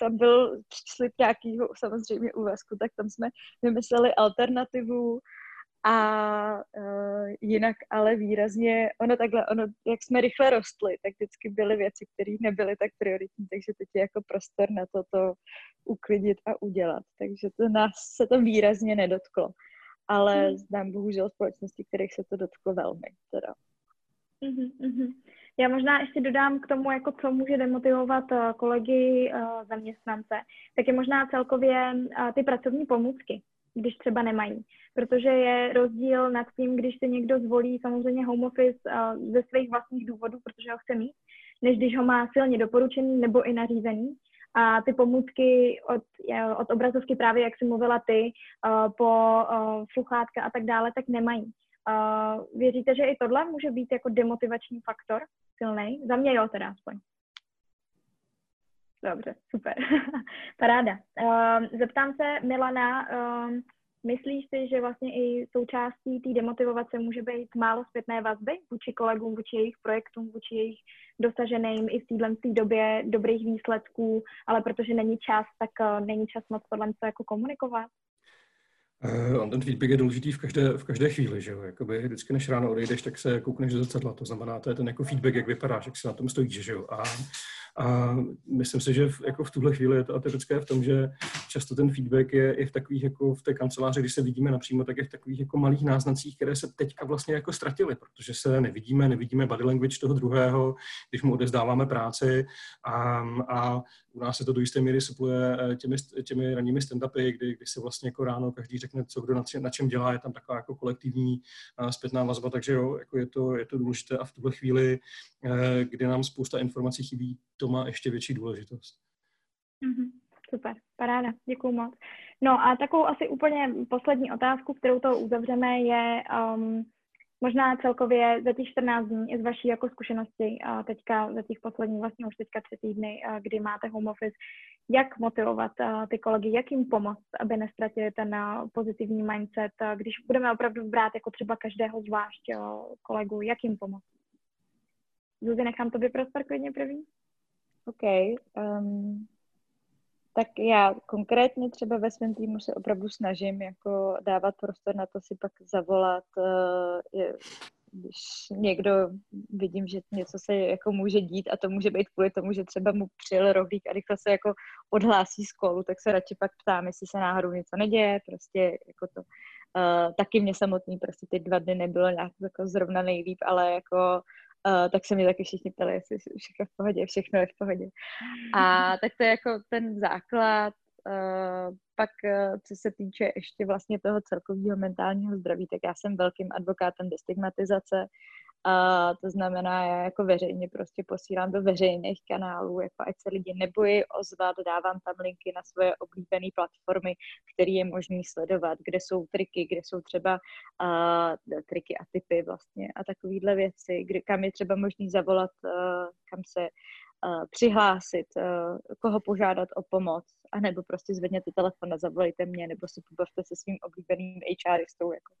tam byl slib nějakýho samozřejmě úvazku, tak tam jsme vymysleli alternativu, a uh, jinak ale výrazně, ono takhle, ono, jak jsme rychle rostli, tak vždycky byly věci, které nebyly tak prioritní, takže teď je jako prostor na to to uklidit a udělat. Takže to nás se to výrazně nedotklo. Ale mm. znám bohužel společnosti, kterých se to dotklo velmi. Teda. Mm-hmm. Já možná ještě dodám k tomu, jako co může demotivovat uh, kolegy uh, zaměstnance, tak je možná celkově ty pracovní pomůcky když třeba nemají. Protože je rozdíl nad tím, když se někdo zvolí samozřejmě home office uh, ze svých vlastních důvodů, protože ho chce mít, než když ho má silně doporučený nebo i nařízený. A ty pomůcky od, od obrazovky právě, jak jsi mluvila ty, uh, po uh, sluchátka a tak dále, tak nemají. Uh, věříte, že i tohle může být jako demotivační faktor silný? Za mě jo, teda aspoň. Dobře, super. Paráda. Uh, zeptám se Milana, uh, myslíš si, že vlastně i součástí té demotivace může být málo zpětné vazby vůči kolegům, vůči jejich projektům, vůči jejich dosaženým i v téhle době dobrých výsledků, ale protože není čas, tak uh, není čas moc tohle jako komunikovat? Uh, on ten feedback je důležitý v každé, v každé chvíli, že jo? Jakoby vždycky, než ráno odejdeš, tak se koukneš do zrcadla. To znamená, to je ten jako feedback, jak vypadáš, jak si na tom stojíš, že jo? A a myslím si, že v, jako v tuhle chvíli je to atypické v tom, že často ten feedback je i v takových, jako v té kanceláři, když se vidíme napřímo, tak je v takových jako malých náznacích, které se teďka vlastně jako ztratily, protože se nevidíme, nevidíme body language toho druhého, když mu odezdáváme práci. A, a u nás se to do jisté míry supluje eh, těmi, těmi ranními stand-upy, kdy, kdy se vlastně jako ráno každý řekne, co kdo na, na čem dělá, je tam taková jako kolektivní uh, zpětná vazba, takže jo, jako je, to, je to důležité a v tuhle chvíli, uh, kdy nám spousta informací chybí, to má ještě větší důležitost. Mm-hmm. Super, paráda, děkuju moc. No a takovou asi úplně poslední otázku, kterou to uzavřeme, je um, možná celkově za těch 14 dní i z vaší jako zkušenosti a teďka za těch posledních vlastně už teďka tři týdny, kdy máte home office, jak motivovat ty kolegy, jak jim pomoct, aby nestratili ten pozitivní mindset, když budeme opravdu brát jako třeba každého zvlášť kolegu, jak jim pomoct? Zuzi, nechám tobě prostor klidně první. OK. Um, tak já konkrétně třeba ve svém týmu se opravdu snažím jako dávat prostor na to si pak zavolat, je, když někdo vidím, že něco se jako může dít a to může být kvůli tomu, že třeba mu přijel rohlík a rychle se jako odhlásí z kolu, tak se radši pak ptám, jestli se náhodou něco neděje, prostě jako to. Uh, taky mě samotný prostě ty dva dny nebylo nějak jako zrovna nejlíp, ale jako Uh, tak se mě taky všichni ptali, jestli všechno v pohodě, všechno je v pohodě. A tak to je jako ten základ. Uh, pak, uh, co se týče ještě vlastně toho celkového mentálního zdraví, tak já jsem velkým advokátem destigmatizace a to znamená, já jako veřejně prostě posílám do veřejných kanálů, jako ať se lidi nebojí ozvat, dávám tam linky na svoje oblíbené platformy, které je možné sledovat, kde jsou triky, kde jsou třeba uh, triky a typy vlastně a takovéhle věci, kde, kam je třeba možný zavolat, uh, kam se uh, přihlásit, uh, koho požádat o pomoc, anebo prostě zvedněte telefon a zavolejte mě, nebo si pobavte se svým oblíbeným HRistou, jako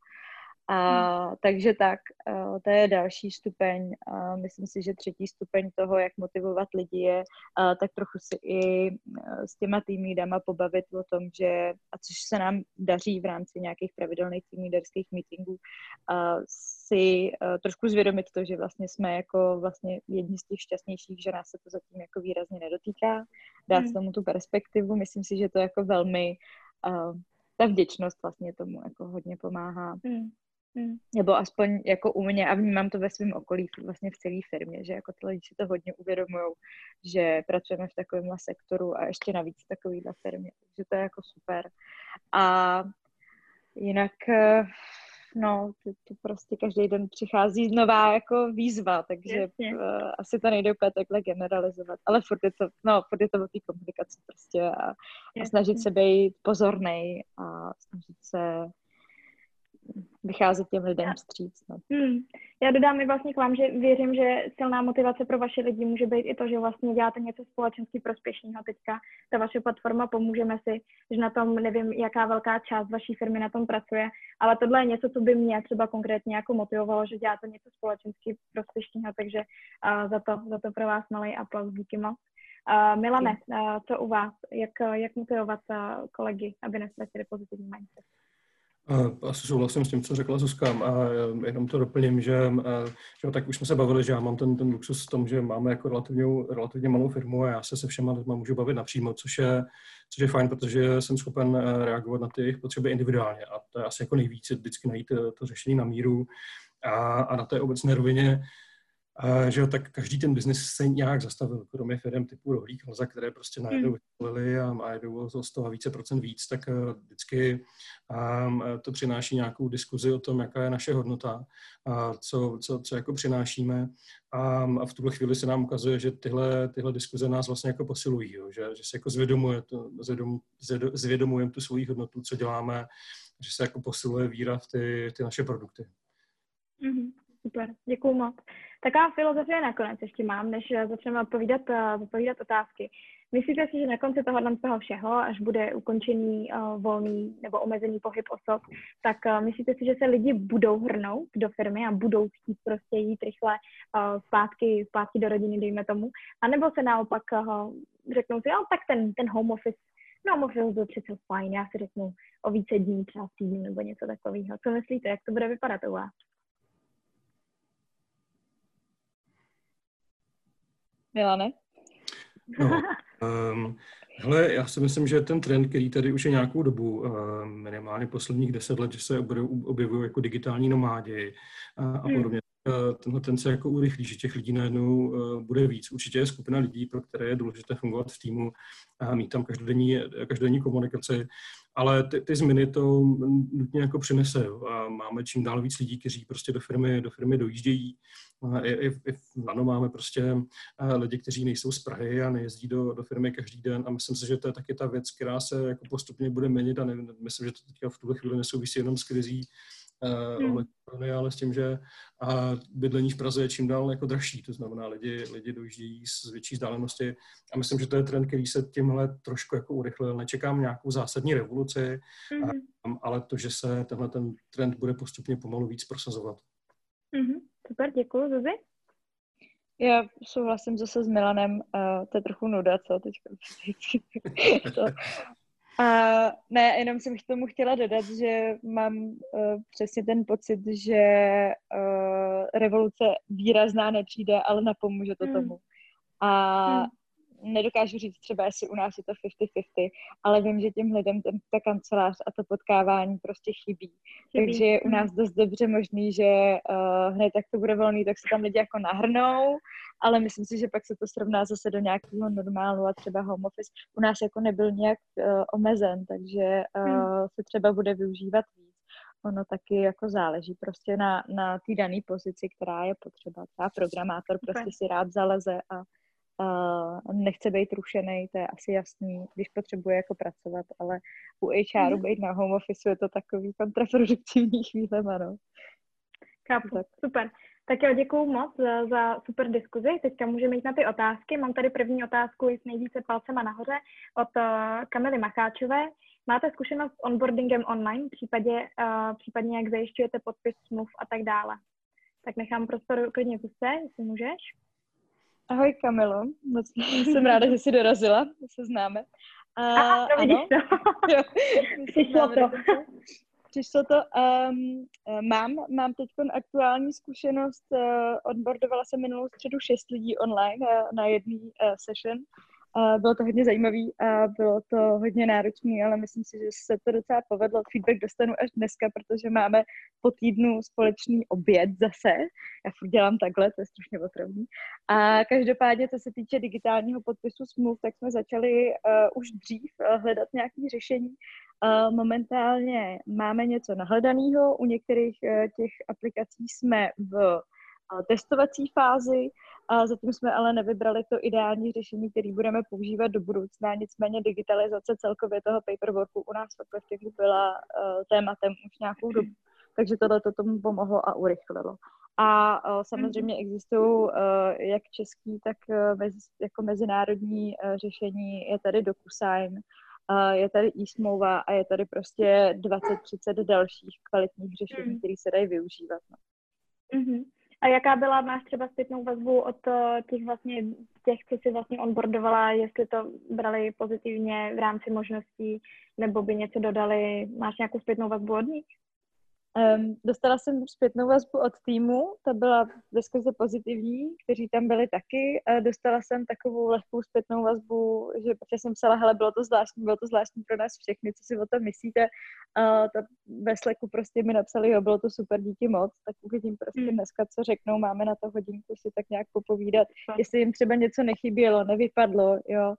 a hmm. takže tak, to je další stupeň. Myslím si, že třetí stupeň toho, jak motivovat lidi je, tak trochu si i uh, s těma tým pobavit o tom, že, a což se nám daří v rámci nějakých pravidelných tým líderských meetingů, si uh, trošku zvědomit to, že vlastně jsme jako vlastně jedni z těch šťastnějších, že nás se to zatím jako výrazně nedotýká, dát hmm. tomu tu perspektivu. Myslím si, že to jako velmi ta vděčnost vlastně tomu jako hodně pomáhá. Hmm. Hmm. Nebo aspoň jako u mě a vnímám to ve svém okolí, vlastně v celé firmě, že jako ty lidi si to hodně uvědomují, že pracujeme v takovémhle sektoru a ještě navíc v takovéhle firmě, takže to je jako super. A jinak eh, no, to, to prostě každý den přichází nová jako výzva, takže Jasně. uh, asi to nejde úplně takhle generalizovat, ale furt je to, no, furt je to o té komunikaci prostě a, a snažit se být pozornej a snažit se vycházet těm lidem vstříc. No. Hmm. Já dodám i vlastně k vám, že věřím, že silná motivace pro vaše lidi může být i to, že vlastně děláte něco společensky prospěšného teďka. Ta vaše platforma Pomůžeme si, že na tom nevím, jaká velká část vaší firmy na tom pracuje, ale tohle je něco, co by mě třeba konkrétně jako motivovalo, že děláte něco společensky prospěšného, takže uh, za, to, za to pro vás malý aplaus, díky moc. Uh, Milane, uh, co u vás? Jak, jak motivovat uh, kolegy, aby nestratili pozitivní mindset? Asi souhlasím s tím, co řekla Zuzka. A jenom to doplním, že, že tak už jsme se bavili, že já mám ten, ten luxus v tom, že máme jako relativně, relativně malou firmu a já se se všema lidma můžu bavit napřímo, což je, což je fajn, protože jsem schopen reagovat na ty jejich potřeby individuálně. A to je asi jako nejvíce vždycky najít to řešení na míru a, a na té obecné rovině že jo, tak každý ten biznis se nějak zastavil, kromě firm typu Rohlík, za které prostě najednou hmm. vytvořili a, a jedou o 100 a více procent víc, tak uh, vždycky um, to přináší nějakou diskuzi o tom, jaká je naše hodnota, a co, co, co jako přinášíme. A, a v tuhle chvíli se nám ukazuje, že tyhle, tyhle diskuze nás vlastně jako posilují, jo, že, že se jako zvědomuje to, zvědom, zvědomujeme tu svoji hodnotu, co děláme, že se jako posiluje víra v ty, ty naše produkty. Mm-hmm. Super, děkuju moc. Taková filozofie nakonec ještě mám, než začneme odpovídat, uh, odpovídat otázky. Myslíte si, že na konci tohohle toho všeho, až bude ukončený uh, volný nebo omezený pohyb osob, tak uh, myslíte si, že se lidi budou hrnout do firmy a budou chtít prostě jít rychle uh, zpátky, zpátky do rodiny, dejme tomu, a nebo se naopak uh, řeknou si, jo, tak ten, ten home office, no home office byl přece fajn, já si řeknu o více dní, třeba týdnu nebo něco takového. Co myslíte, jak to bude vypadat u vás? Milane? No, um, hele, já si myslím, že ten trend, který tady už je nějakou dobu, um, minimálně posledních deset let, že se objevují jako digitální nomádi a, a hmm. podobně, tenhle ten se jako urychlí, že těch lidí najednou uh, bude víc. Určitě je skupina lidí, pro které je důležité fungovat v týmu a mít tam každodenní, každodenní komunikaci ale ty, ty změny to nutně jako přinese. A máme čím dál víc lidí, kteří prostě do firmy, do firmy dojíždějí. A i, i, i v Lano máme prostě lidi, kteří nejsou z Prahy a nejezdí do, do firmy každý den. A myslím si, že to je taky ta věc, která se jako postupně bude měnit a nevím, myslím, že to teďka v tuhle chvíli nesouvisí jenom s krizí hmm. ale s tím, že a bydlení v Praze je čím dál jako dražší, to znamená, lidi, lidi dojíždějí z větší vzdálenosti a myslím, že to je trend, který se tímhle trošku jako urychlil. Nečekám nějakou zásadní revoluci, hmm. ale to, že se tenhle ten trend bude postupně pomalu víc prosazovat. Hmm. Super, děkuji, Zuzi. Já souhlasím zase s Milanem, uh, to je trochu nuda, co teďka to, a ne, jenom jsem k tomu chtěla dodat, že mám uh, přesně ten pocit, že uh, revoluce výrazná nepřijde, ale napomůže to hmm. tomu. A hmm nedokážu říct třeba, jestli u nás je to 50-50, ale vím, že těm lidem ten, ta kancelář a to potkávání prostě chybí. chybí. Takže je u nás dost dobře možný, že uh, hned jak to bude volný, tak se tam lidi jako nahrnou, ale myslím si, že pak se to srovná zase do nějakého normálu a třeba home office u nás jako nebyl nějak uh, omezen, takže uh, se třeba bude využívat víc ono taky jako záleží prostě na, na té dané pozici, která je potřeba. Třeba programátor prostě si rád zaleze a uh, nechce být rušený, to je asi jasný, když potřebuje jako pracovat, ale u HR mm. být na home office je to takový kontraproduktivní chvíle, ano. Chápu, tak. super. Tak jo, děkuju moc za, za super diskuzi. Teďka můžeme jít na ty otázky. Mám tady první otázku s nejvíce palcema nahoře od uh, Kamily Macháčové. Máte zkušenost s onboardingem online, případě, uh, případně jak zajišťujete podpis smluv a tak dále? Tak nechám prostor klidně zase, jestli můžeš. Ahoj Kamilo, moc jsem ráda, že jsi dorazila, se známe. A, Aha, no vidíš to. jo, Přišlo to. Přišlo to. Um, mám, mám teď aktuální zkušenost. Uh, onboardovala jsem minulou středu šest lidí online uh, na jedný uh, session a bylo to hodně zajímavé a bylo to hodně náročné, ale myslím si, že se to docela povedlo. Feedback dostanu až dneska, protože máme po týdnu společný oběd zase. Já furt dělám takhle, to je strašně otravný. A každopádně, co se týče digitálního podpisu smluv, tak jsme začali uh, už dřív uh, hledat nějaké řešení. Momentálně máme něco nahledaného, u některých uh, těch aplikací jsme v testovací fázi. A zatím jsme ale nevybrali to ideální řešení, který budeme používat do budoucna. Nicméně digitalizace celkově toho paperworku u nás v Upliftingu byla uh, tématem už nějakou dobu. Takže tohle to tomu pomohlo a urychlilo. A uh, samozřejmě existují uh, jak český, tak uh, mezi, jako mezinárodní uh, řešení. Je tady DocuSign, je tady e-smlouva a je tady prostě 20-30 dalších kvalitních řešení, mm. které se dají využívat. No. Mm-hmm. A jaká byla, máš třeba zpětnou vazbu od eh, těch vlastně, těch, co si vlastně onboardovala, jestli to brali pozitivně v rámci možností, nebo by něco dodali, máš nějakou zpětnou vazbu od nich? Um, dostala jsem zpětnou vazbu od týmu, ta byla veskrze pozitivní, kteří tam byli taky. Uh, dostala jsem takovou lehkou zpětnou vazbu, že protože jsem psala, hele, bylo to zvláštní, bylo to zvláštní pro nás všechny, co si o tom myslíte. Uh, ta ve Slacku prostě mi napsali, jo, bylo to super, díky moc, tak uvidím prostě hmm. dneska, co řeknou, máme na to hodinku si tak nějak popovídat, jestli jim třeba něco nechybělo, nevypadlo, jo.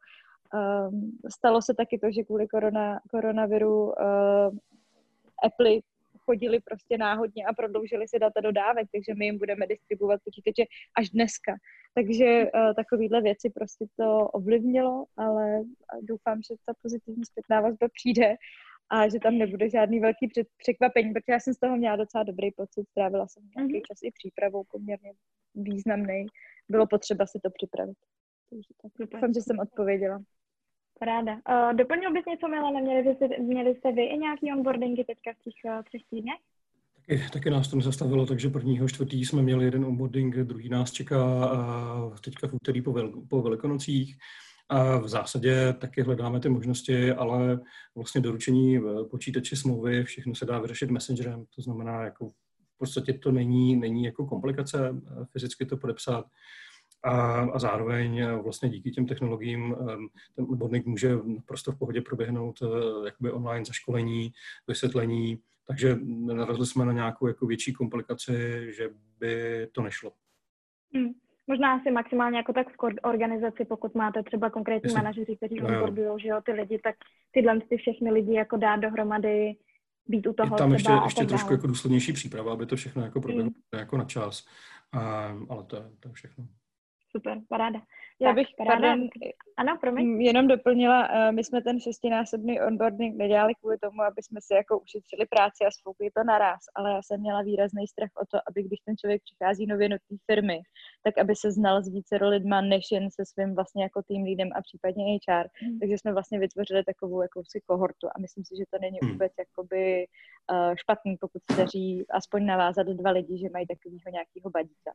Um, stalo se taky to, že kvůli korona, koronaviru uh, Apple chodili prostě náhodně a prodloužili si data dodávek, takže my jim budeme distribuovat počítače až dneska. Takže uh, takovýhle věci prostě to ovlivnilo, ale doufám, že ta pozitivní zpětná vazba přijde a že tam nebude žádný velký překvapení, protože já jsem z toho měla docela dobrý pocit, strávila jsem nějaký mm-hmm. čas i přípravou poměrně významný. Bylo potřeba si to připravit. Takže tak. Doufám, že jsem odpověděla. Ráda. Uh, doplnil bys něco, Milana? Měli jste, měli jste vy i nějaký onboardingy teďka v těch uh, třech týdnech? Taky, taky nás to nezastavilo, takže prvního čtvrtý jsme měli jeden onboarding, druhý nás čeká uh, teďka v úterý po, vel, po Velikonocích. A v zásadě taky hledáme ty možnosti, ale vlastně doručení počítače smlouvy, všechno se dá vyřešit messengerem, to znamená, jako v podstatě to není, není jako komplikace fyzicky to podepsat a, a zároveň eh, vlastně díky těm technologiím ehm, ten odborník může prostě v pohodě proběhnout eh, jakoby online zaškolení, vysvětlení, takže narazili jsme na nějakou jako větší komplikaci, že by to nešlo. Hmm. Možná asi maximálně jako tak v organizaci, pokud máte třeba konkrétní Jasně. manažeři, kteří no, onboardují, že jo, ty lidi, tak tyhle ty všechny lidi jako dát dohromady, být u toho Je tam ještě, ještě trošku jako důslednější příprava, aby to všechno jako proběhlo hmm. jako na čas, a, ale to, to je všechno. Super, paráda. Já tak, bych, paráda. pardon, ano, promiň. jenom doplnila, uh, my jsme ten šestinásobný onboarding nedělali kvůli tomu, aby jsme si jako ušetřili práci a spoukli to naraz, ale já jsem měla výrazný strach o to, aby když ten člověk přichází nově do té firmy, tak aby se znal s více lidma, než jen se svým vlastně jako tým lídem a případně HR. Hmm. Takže jsme vlastně vytvořili takovou jakousi kohortu a myslím si, že to není hmm. vůbec jakoby uh, špatný, pokud se daří aspoň navázat dva lidi, že mají takového nějakého badíka.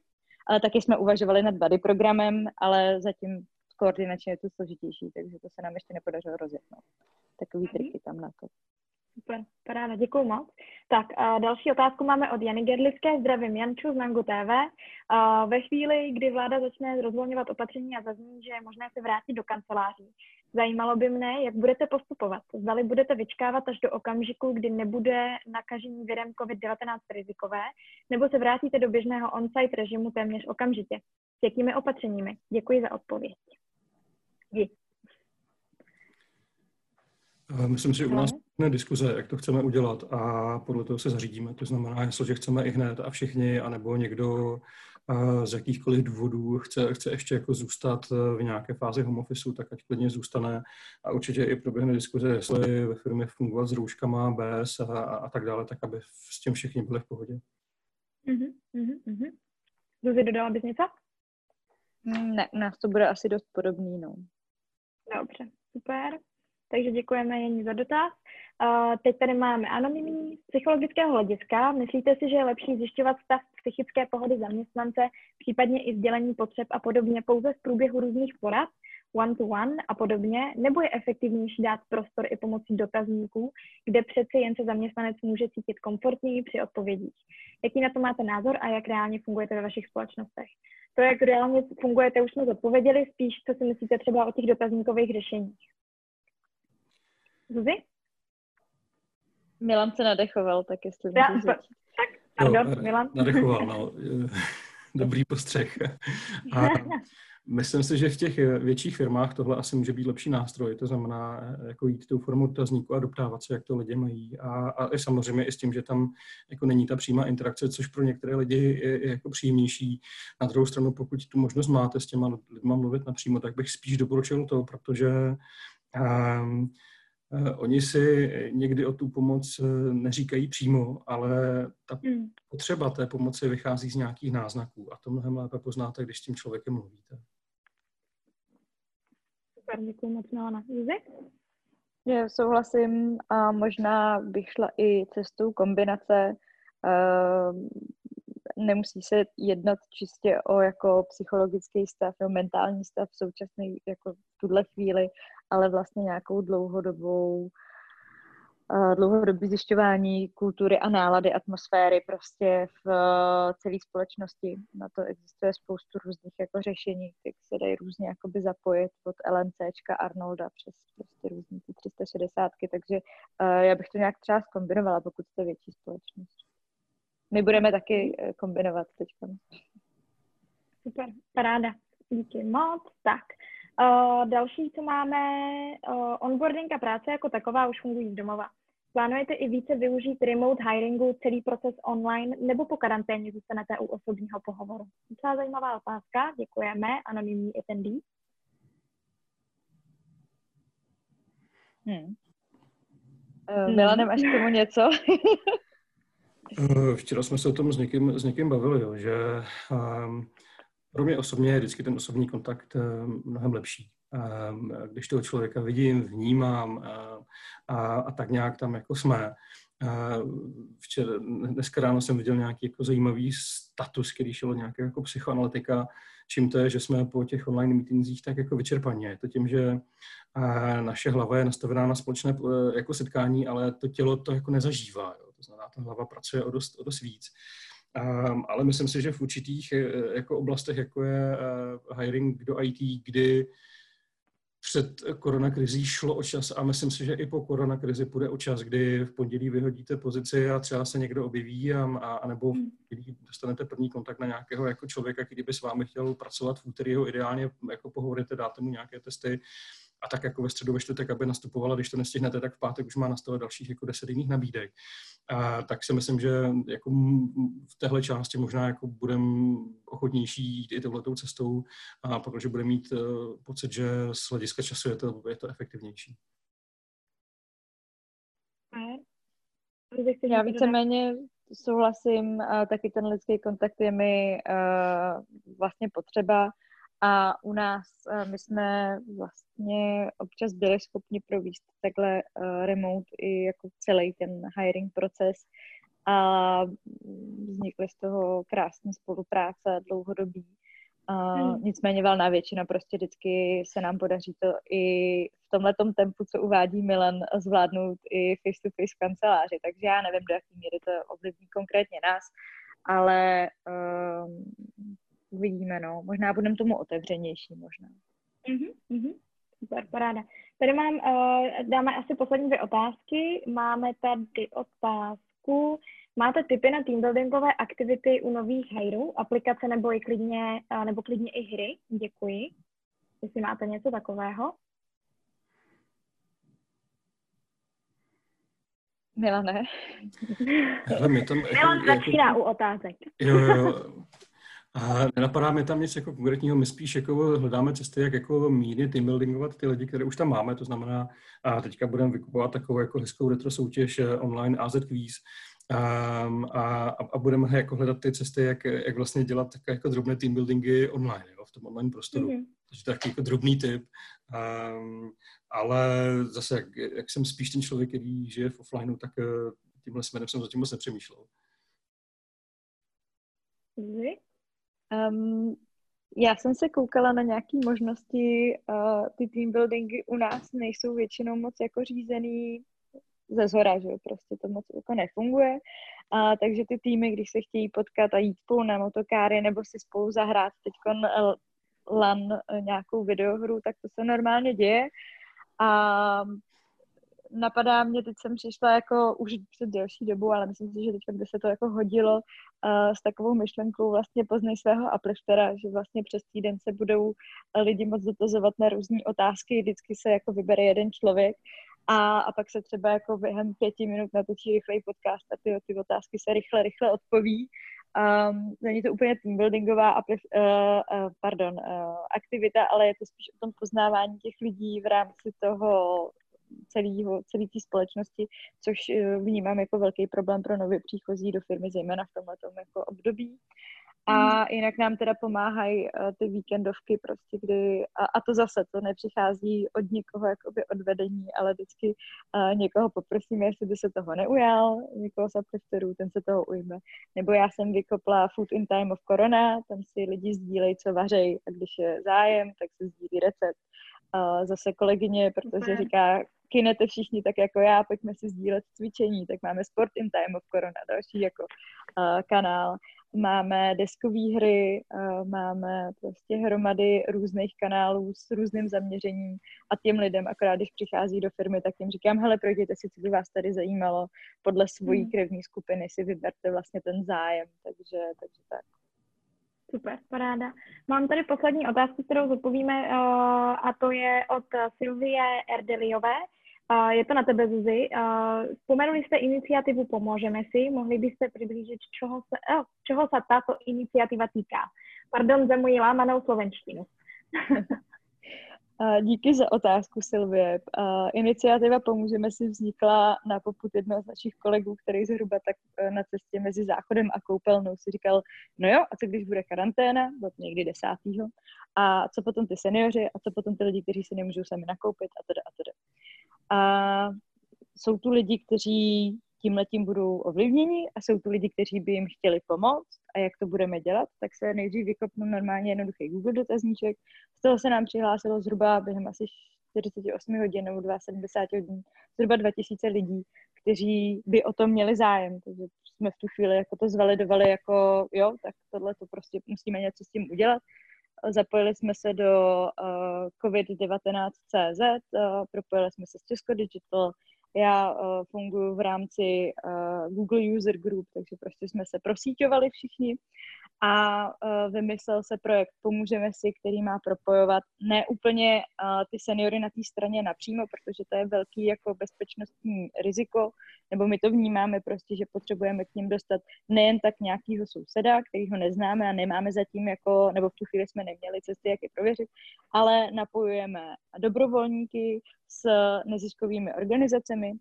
Ale taky jsme uvažovali nad body programem, ale zatím koordinačně je to složitější, takže to se nám ještě nepodařilo rozjetnout. Takový mhm. triky tam na to. Super, paráda, děkuji moc. Tak a další otázku máme od Jany Gerlické. Zdravím Janču z Nangu TV. A ve chvíli, kdy vláda začne rozvolňovat opatření a zazní, že je možné se vrátit do kanceláří, zajímalo by mne, jak budete postupovat. Zdali budete vyčkávat až do okamžiku, kdy nebude nakažení virem COVID-19 rizikové, nebo se vrátíte do běžného on-site režimu téměř okamžitě. S jakými opatřeními? Děkuji za odpověď. Díky. Myslím si, že u nás diskuze, jak to chceme udělat a podle toho se zařídíme. To znamená, jestli chceme i hned a všichni, anebo někdo z jakýchkoliv důvodů chce, chce ještě jako zůstat v nějaké fázi home office, tak ať klidně zůstane. A určitě i proběhne diskuze, jestli ve firmě fungovat s rouškama, bez a, a, a tak dále, tak aby s tím všichni byli v pohodě. Mm-hmm, mm-hmm. Zuzi, dodala bys něco? Ne, u nás to bude asi dost podobný, no. Dobře, super. Takže děkujeme jen za dotaz. Teď tady máme anonymní psychologického hlediska. Myslíte si, že je lepší zjišťovat stav psychické pohody zaměstnance, případně i sdělení potřeb a podobně pouze v průběhu různých porad, one-to-one a podobně, nebo je efektivnější dát prostor i pomocí dotazníků, kde přeci jen se zaměstnanec může cítit komfortněji při odpovědích. Jaký na to máte názor a jak reálně fungujete ve vašich společnostech? To, jak reálně fungujete, už jsme zodpověděli, spíš co si myslíte třeba o těch dotazníkových řešeních. Zuzi? Milan se nadechoval, tak jestli Já, můžu Tak, pardon, jo, Milan. Nadechoval, no. Dobrý postřeh. A myslím si, že v těch větších firmách tohle asi může být lepší nástroj, to znamená jako jít tou formou dotazníku a doptávat se, jak to lidi mají. A, a i samozřejmě i s tím, že tam jako není ta přímá interakce, což pro některé lidi je, je jako příjemnější. Na druhou stranu, pokud tu možnost máte s těma lidma mluvit napřímo, tak bych spíš doporučil to, protože um, Eh, oni si někdy o tu pomoc eh, neříkají přímo, ale ta hmm. potřeba té pomoci vychází z nějakých náznaků a to mnohem lépe poznáte, když s tím člověkem mluvíte. Super, děkuji moc, Milana. Já souhlasím a možná bych šla i cestou kombinace. Uh, nemusí se jednat čistě o jako psychologický stav nebo mentální stav současný jako v tuhle chvíli, ale vlastně nějakou dlouhodobou uh, dlouhodobé zjišťování kultury a nálady, atmosféry prostě v uh, celé společnosti. Na to existuje spoustu různých jako řešení, které se dají různě jakoby zapojit od LNCčka Arnolda přes prostě různý ty 360, takže uh, já bych to nějak třeba zkombinovala, pokud jste větší společnost. My budeme taky kombinovat teď. Super, paráda. Díky moc. Tak, uh, další, co máme, uh, onboarding a práce jako taková už fungují z domova. Plánujete i více využít remote hiringu, celý proces online, nebo po karanténě zůstanete u osobního pohovoru? Docela zajímavá otázka, děkujeme, anonymní attendee. Hmm. Uh, Milane, máš k tomu něco? Včera jsme se o tom s někým, s někým bavili, jo, že um, pro mě osobně je vždycky ten osobní kontakt eh, mnohem lepší. Eh, když toho člověka vidím, vnímám a, eh, a, a tak nějak tam jako jsme. Včera, dneska ráno jsem viděl nějaký jako zajímavý status, který šel nějakého jako psychoanalytika, čím to je, že jsme po těch online meetingzích tak jako vyčerpaně. Je to tím, že naše hlava je nastavená na společné jako setkání, ale to tělo to jako nezažívá. Jo. To znamená, ta hlava pracuje o dost, o dost víc. Um, ale myslím si, že v určitých eh, jako oblastech, jako je uh, hiring do IT, kdy před koronakrizí šlo o čas a myslím si, že i po koronakrizi půjde o čas, kdy v pondělí vyhodíte pozici a třeba se někdo objeví a, a, a nebo hmm. kdy dostanete první kontakt na nějakého jako člověka, který by s vámi chtěl pracovat v úterý, ho ideálně jako pohovoríte, dáte mu nějaké testy a tak jako ve středu, ve čtvrtek, aby nastupovala, když to nestihnete, tak v pátek už má na stole dalších jako deset jiných nabídek. A, tak si myslím, že jako v téhle části možná jako budeme ochotnější jít i touhletou cestou, a protože bude mít uh, pocit, že z hlediska času je to, je to efektivnější. Já víceméně souhlasím, taky ten lidský kontakt je mi uh, vlastně potřeba a u nás uh, my jsme vlastně občas byli schopni províst takhle uh, remote i jako celý ten hiring proces a vznikly z toho krásné spolupráce dlouhodobí. Uh, hmm. Nicméně valná většina prostě vždycky se nám podaří to i v tomhle tempu, co uvádí Milan, zvládnout i face-to-face v kanceláři. Takže já nevím, do jaký míry to ovlivní konkrétně nás, ale uh, uvidíme, no. Možná budeme tomu otevřenější, možná. Mm-hmm, super, paráda. Tady mám, uh, dáme asi poslední dvě otázky. Máme tady otázku. Máte tipy na teambuildingové aktivity u nových hejrů, aplikace nebo i klidně, uh, nebo klidně i hry? Děkuji. Jestli máte něco takového. Milane. Hele, my tam, Milan jako, začíná jako, u otázek. Jo, jo. A nenapadá mi tam nic jako konkrétního, my spíš jako hledáme cesty, jak jako mírně teambuildingovat ty lidi, které už tam máme, to znamená, a teďka budeme vykupovat takovou jako hezkou retro soutěž eh, online AZ Quiz, um, a, a budeme jako hledat ty cesty, jak, jak vlastně dělat tak jako drobné teambuildingy online, jo, v tom online prostoru. Mm-hmm. Takže to je jako drobný tip. Um, ale zase, jak, jak jsem spíš ten člověk, který žije v offlineu, tak uh, tímhle směrem jsem zatím moc nepřemýšlel. Um, já jsem se koukala na nějaké možnosti, uh, ty team buildingy u nás nejsou většinou moc jako řízený ze zhora, že prostě to moc jako nefunguje. Uh, takže ty týmy, když se chtějí potkat a jít spolu na motokáry nebo si spolu zahrát teď LAN uh, nějakou videohru, tak to se normálně děje. A napadá mě, teď jsem přišla jako už před delší dobu, ale myslím si, že teď by se to jako hodilo uh, s takovou myšlenkou vlastně poznej svého upliftera, že vlastně přes týden se budou lidi moc dotazovat na různé otázky, vždycky se jako vybere jeden člověk a, a pak se třeba jako během pěti minut natočí rychlej podcast a ty, ty otázky se rychle, rychle odpoví. Um, není to úplně teambuildingová uh, uh, pardon, uh, aktivita, ale je to spíš o tom poznávání těch lidí v rámci toho celého, celé té společnosti, což eh, vnímám jako velký problém pro nově příchozí do firmy, zejména v tomhle jako období. A hmm. jinak nám teda pomáhají uh, ty víkendovky prostě, kdy, a, a to zase, to nepřichází od někoho jakoby od vedení, ale vždycky uh, někoho poprosíme, jestli by se toho neujal, někoho z uplifterů, ten se toho ujme. Nebo já jsem vykopla Food in Time of Corona, tam si lidi sdílejí, co vařej a když je zájem, tak se sdílí recept. Uh, zase kolegyně, protože říká, kinete všichni tak jako já, pojďme si sdílet cvičení, tak máme Sport in Time of Corona, další jako uh, kanál. Máme deskové hry, uh, máme prostě hromady různých kanálů s různým zaměřením a těm lidem, akorát když přichází do firmy, tak jim říkám, hele, projděte si, co by vás tady zajímalo, podle svojí hmm. krevní skupiny si vyberte vlastně ten zájem, takže, takže tak. Super, paráda. Mám tady poslední otázku, kterou zodpovíme, uh, a to je od Silvie Erdeliové. Je to na tebe, Zuzi. Uh, vzpomenuli jste iniciativu Pomůžeme si. Mohli byste přiblížit, čeho se, čeho se tato iniciativa týká? Pardon za moji lámanou slovenštinu. Díky za otázku, Silvie. Iniciativa Pomůžeme si vznikla na poput jednoho z našich kolegů, který zhruba tak e, na cestě mezi záchodem a koupelnou si říkal, no jo, a co když bude karanténa, to někdy desátýho, a co potom ty seniori, a co potom ty lidi, kteří si nemůžou sami nakoupit a teda a teda. A jsou tu lidi, kteří tím letím budou ovlivněni a jsou tu lidi, kteří by jim chtěli pomoct a jak to budeme dělat, tak se nejdřív vykopnu normálně jednoduchý Google dotazníček. Z toho se nám přihlásilo zhruba během asi 48 hodin nebo 72 hodin zhruba 2000 lidí, kteří by o tom měli zájem. Takže jsme v tu chvíli jako to zvalidovali jako jo, tak tohle to prostě musíme něco s tím udělat. Zapojili jsme se do uh, COVID-19.cz, uh, propojili jsme se s Česko Digital, já uh, funguji v rámci Google User Group, takže prostě jsme se prosíťovali všichni a uh, vymyslel se projekt Pomůžeme si, který má propojovat ne úplně uh, ty seniory na té straně napřímo, protože to je velký jako bezpečnostní riziko, nebo my to vnímáme prostě, že potřebujeme k ním dostat nejen tak nějakýho souseda, který ho neznáme a nemáme zatím jako, nebo v tu chvíli jsme neměli cesty, jak je prověřit, ale napojujeme dobrovolníky s neziskovými organizacemi,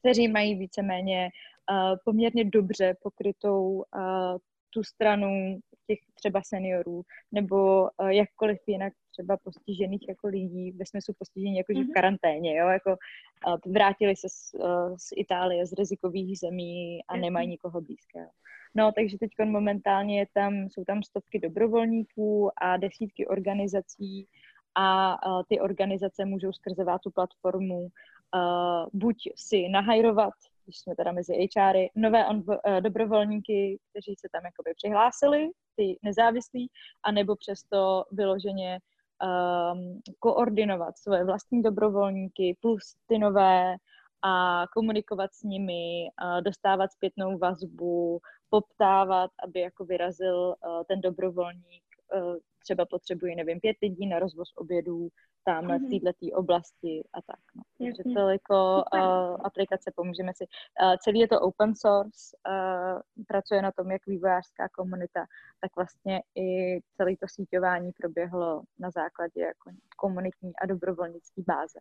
kteří mají víceméně uh, poměrně dobře pokrytou uh, tu stranu těch třeba seniorů nebo uh, jakkoliv jinak třeba postižených jako lidí, ve smyslu postižení jako mm-hmm. v mhm. karanténě, jo, jako uh, vrátili se z, uh, z Itálie, z rizikových zemí a mm-hmm. nemají nikoho blízkého. No, takže teď momentálně je tam, jsou tam stovky dobrovolníků a desítky organizací a uh, ty organizace můžou skrze tu platformu uh, buď si nahajrovat když jsme teda mezi HRy, nové on, uh, dobrovolníky, kteří se tam jakoby přihlásili, ty nezávislí, anebo přesto vyloženě um, koordinovat svoje vlastní dobrovolníky plus ty nové a komunikovat s nimi, uh, dostávat zpětnou vazbu, poptávat, aby jako vyrazil uh, ten dobrovolník, uh, třeba potřebují, nevím, pět lidí na rozvoz obědů, tamhle mm-hmm. v této oblasti a tak. No. Takže toliko uh, aplikace pomůžeme si. Uh, celý je to open source, uh, pracuje na tom jak vývojářská komunita, tak vlastně i celé to síťování proběhlo na základě jako komunitní a dobrovolnické báze.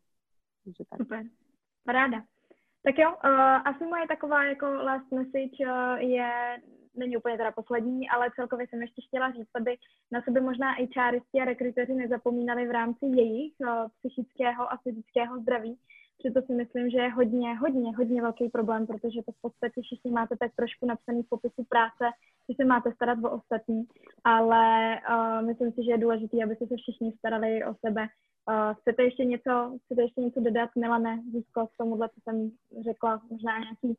Takže tak. Super. Paráda. Tak jo, uh, asi moje taková jako last message uh, je není úplně teda poslední, ale celkově jsem ještě chtěla říct, aby na sebe možná HRisti a rekruteři nezapomínali v rámci jejich uh, psychického a fyzického zdraví, to si myslím, že je hodně, hodně, hodně velký problém, protože to v podstatě všichni máte tak trošku napsaný v popisu práce, že se máte starat o ostatní, ale uh, myslím si, že je důležité, aby se všichni starali o sebe. Uh, chcete ještě něco, chcete ještě něco dodat, Milane, Zuzko, k tomuhle, co jsem řekla, možná nějaký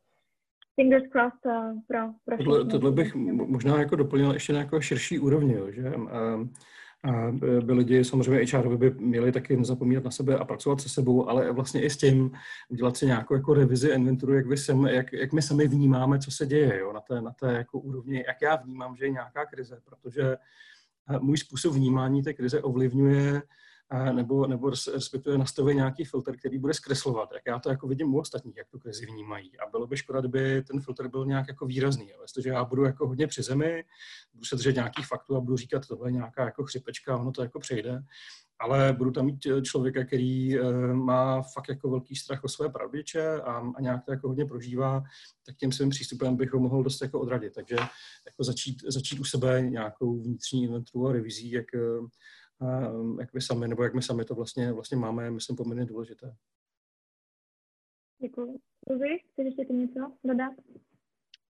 fingers crossed uh, pro, pro tohle, tohle bych možná jako doplnil ještě na jako širší úrovni, jo, že a, a by lidi, samozřejmě HR by měli taky nezapomínat na sebe a pracovat se sebou, ale vlastně i s tím dělat si nějakou jako revizi inventuru, jak, vy sem, jak, jak my sami vnímáme, co se děje jo, na té, na té jako úrovni, jak já vnímám, že je nějaká krize, protože můj způsob vnímání té krize ovlivňuje nebo, nebo respektive nastavuje nějaký filtr, který bude zkreslovat, jak já to jako vidím u ostatních, jak tu krizi vnímají. A bylo by škoda, kdyby ten filtr byl nějak jako výrazný. Jo. Jestliže já budu jako hodně při zemi, budu se držet nějakých faktů a budu říkat, tohle je nějaká jako chřipečka, ono to jako přejde, ale budu tam mít eh, člověka, který uh, má fakt jako velký strach o své pravdiče a, a nějak to jako hodně prožívá, tak tím svým přístupem bych ho mohl dost jako odradit. Takže jako začít, začít u sebe nějakou vnitřní inventuru a revizí, jak, uh, jak vy sami, nebo jak my sami to vlastně, vlastně máme, myslím, poměrně důležité. Děkuji. Luzi, chceš ještě ty něco dodat?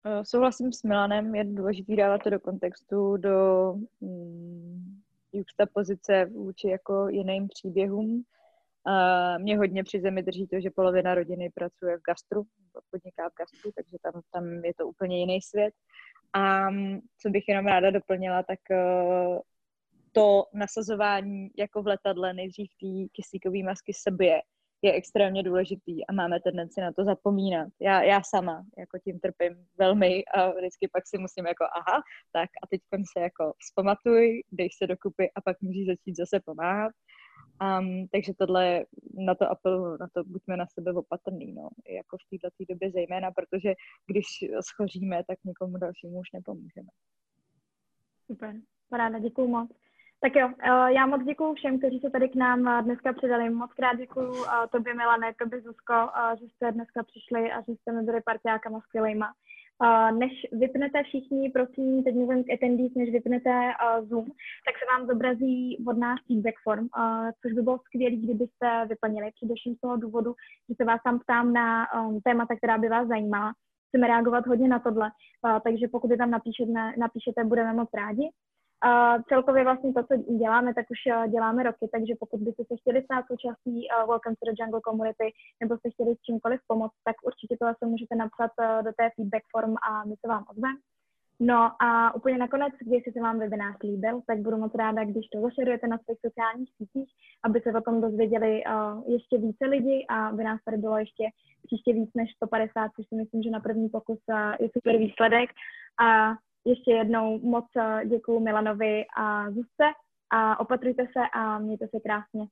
Uh, souhlasím s Milanem, je důležité dávat to do kontextu, do um, juxta pozice vůči jako jiným příběhům. Uh, mě hodně při zemi drží to, že polovina rodiny pracuje v gastru, podniká v gastru, takže tam, tam je to úplně jiný svět. A co bych jenom ráda doplnila, tak uh, to nasazování jako v letadle nejdřív té kyslíkové masky sebě je extrémně důležitý a máme tendenci na to zapomínat. Já, já sama jako tím trpím velmi a vždycky pak si musím jako aha, tak a teď se jako vzpamatuj, dej se dokupy a pak můžeš začít zase pomáhat. Um, takže tohle na to apeluju, na to buďme na sebe opatrný, no, jako v této době zejména, protože když schoříme, tak nikomu dalšímu už nepomůžeme. Super, paráda, děkuju moc. Tak jo, eh, já moc děkuji všem, kteří se tady k nám eh, dneska přidali. Moc krát děkuji eh, tobě, Milane, tobě, Zuzko, že jste dneska přišli a že jste mi partiákama skvělejma. Než vypnete všichni, prosím, teď mluvím k attendees, než vypnete Zoom, tak se vám zobrazí od nás feedback form, což by bylo skvělé, kdybyste vyplnili, především z toho důvodu, že se vás tam ptám na témata, která by vás zajímala. Chceme reagovat hodně na tohle, takže pokud je tam napíšete, napíšete budeme moc rádi. Celkově vlastně to, co děláme, tak už eh, děláme roky, takže pokud byste se chtěli stát součástí uh, Welcome to the Jungle Community nebo jste chtěli s čímkoliv pomoct, tak určitě to zase můžete napsat uh, do té feedback form a my se vám ozveme. No a úplně nakonec, když se vám webinář líbil, tak budu moc ráda, když to zašerujete na svých sociálních sítích, aby se o tom dozvěděli uh, ještě více lidí a by nás tady bylo ještě příště víc než 150, což si myslím, že na první pokus uh, je super výsledek. A ještě jednou moc děkuji Milanovi a Zuzce a opatrujte se a mějte se krásně.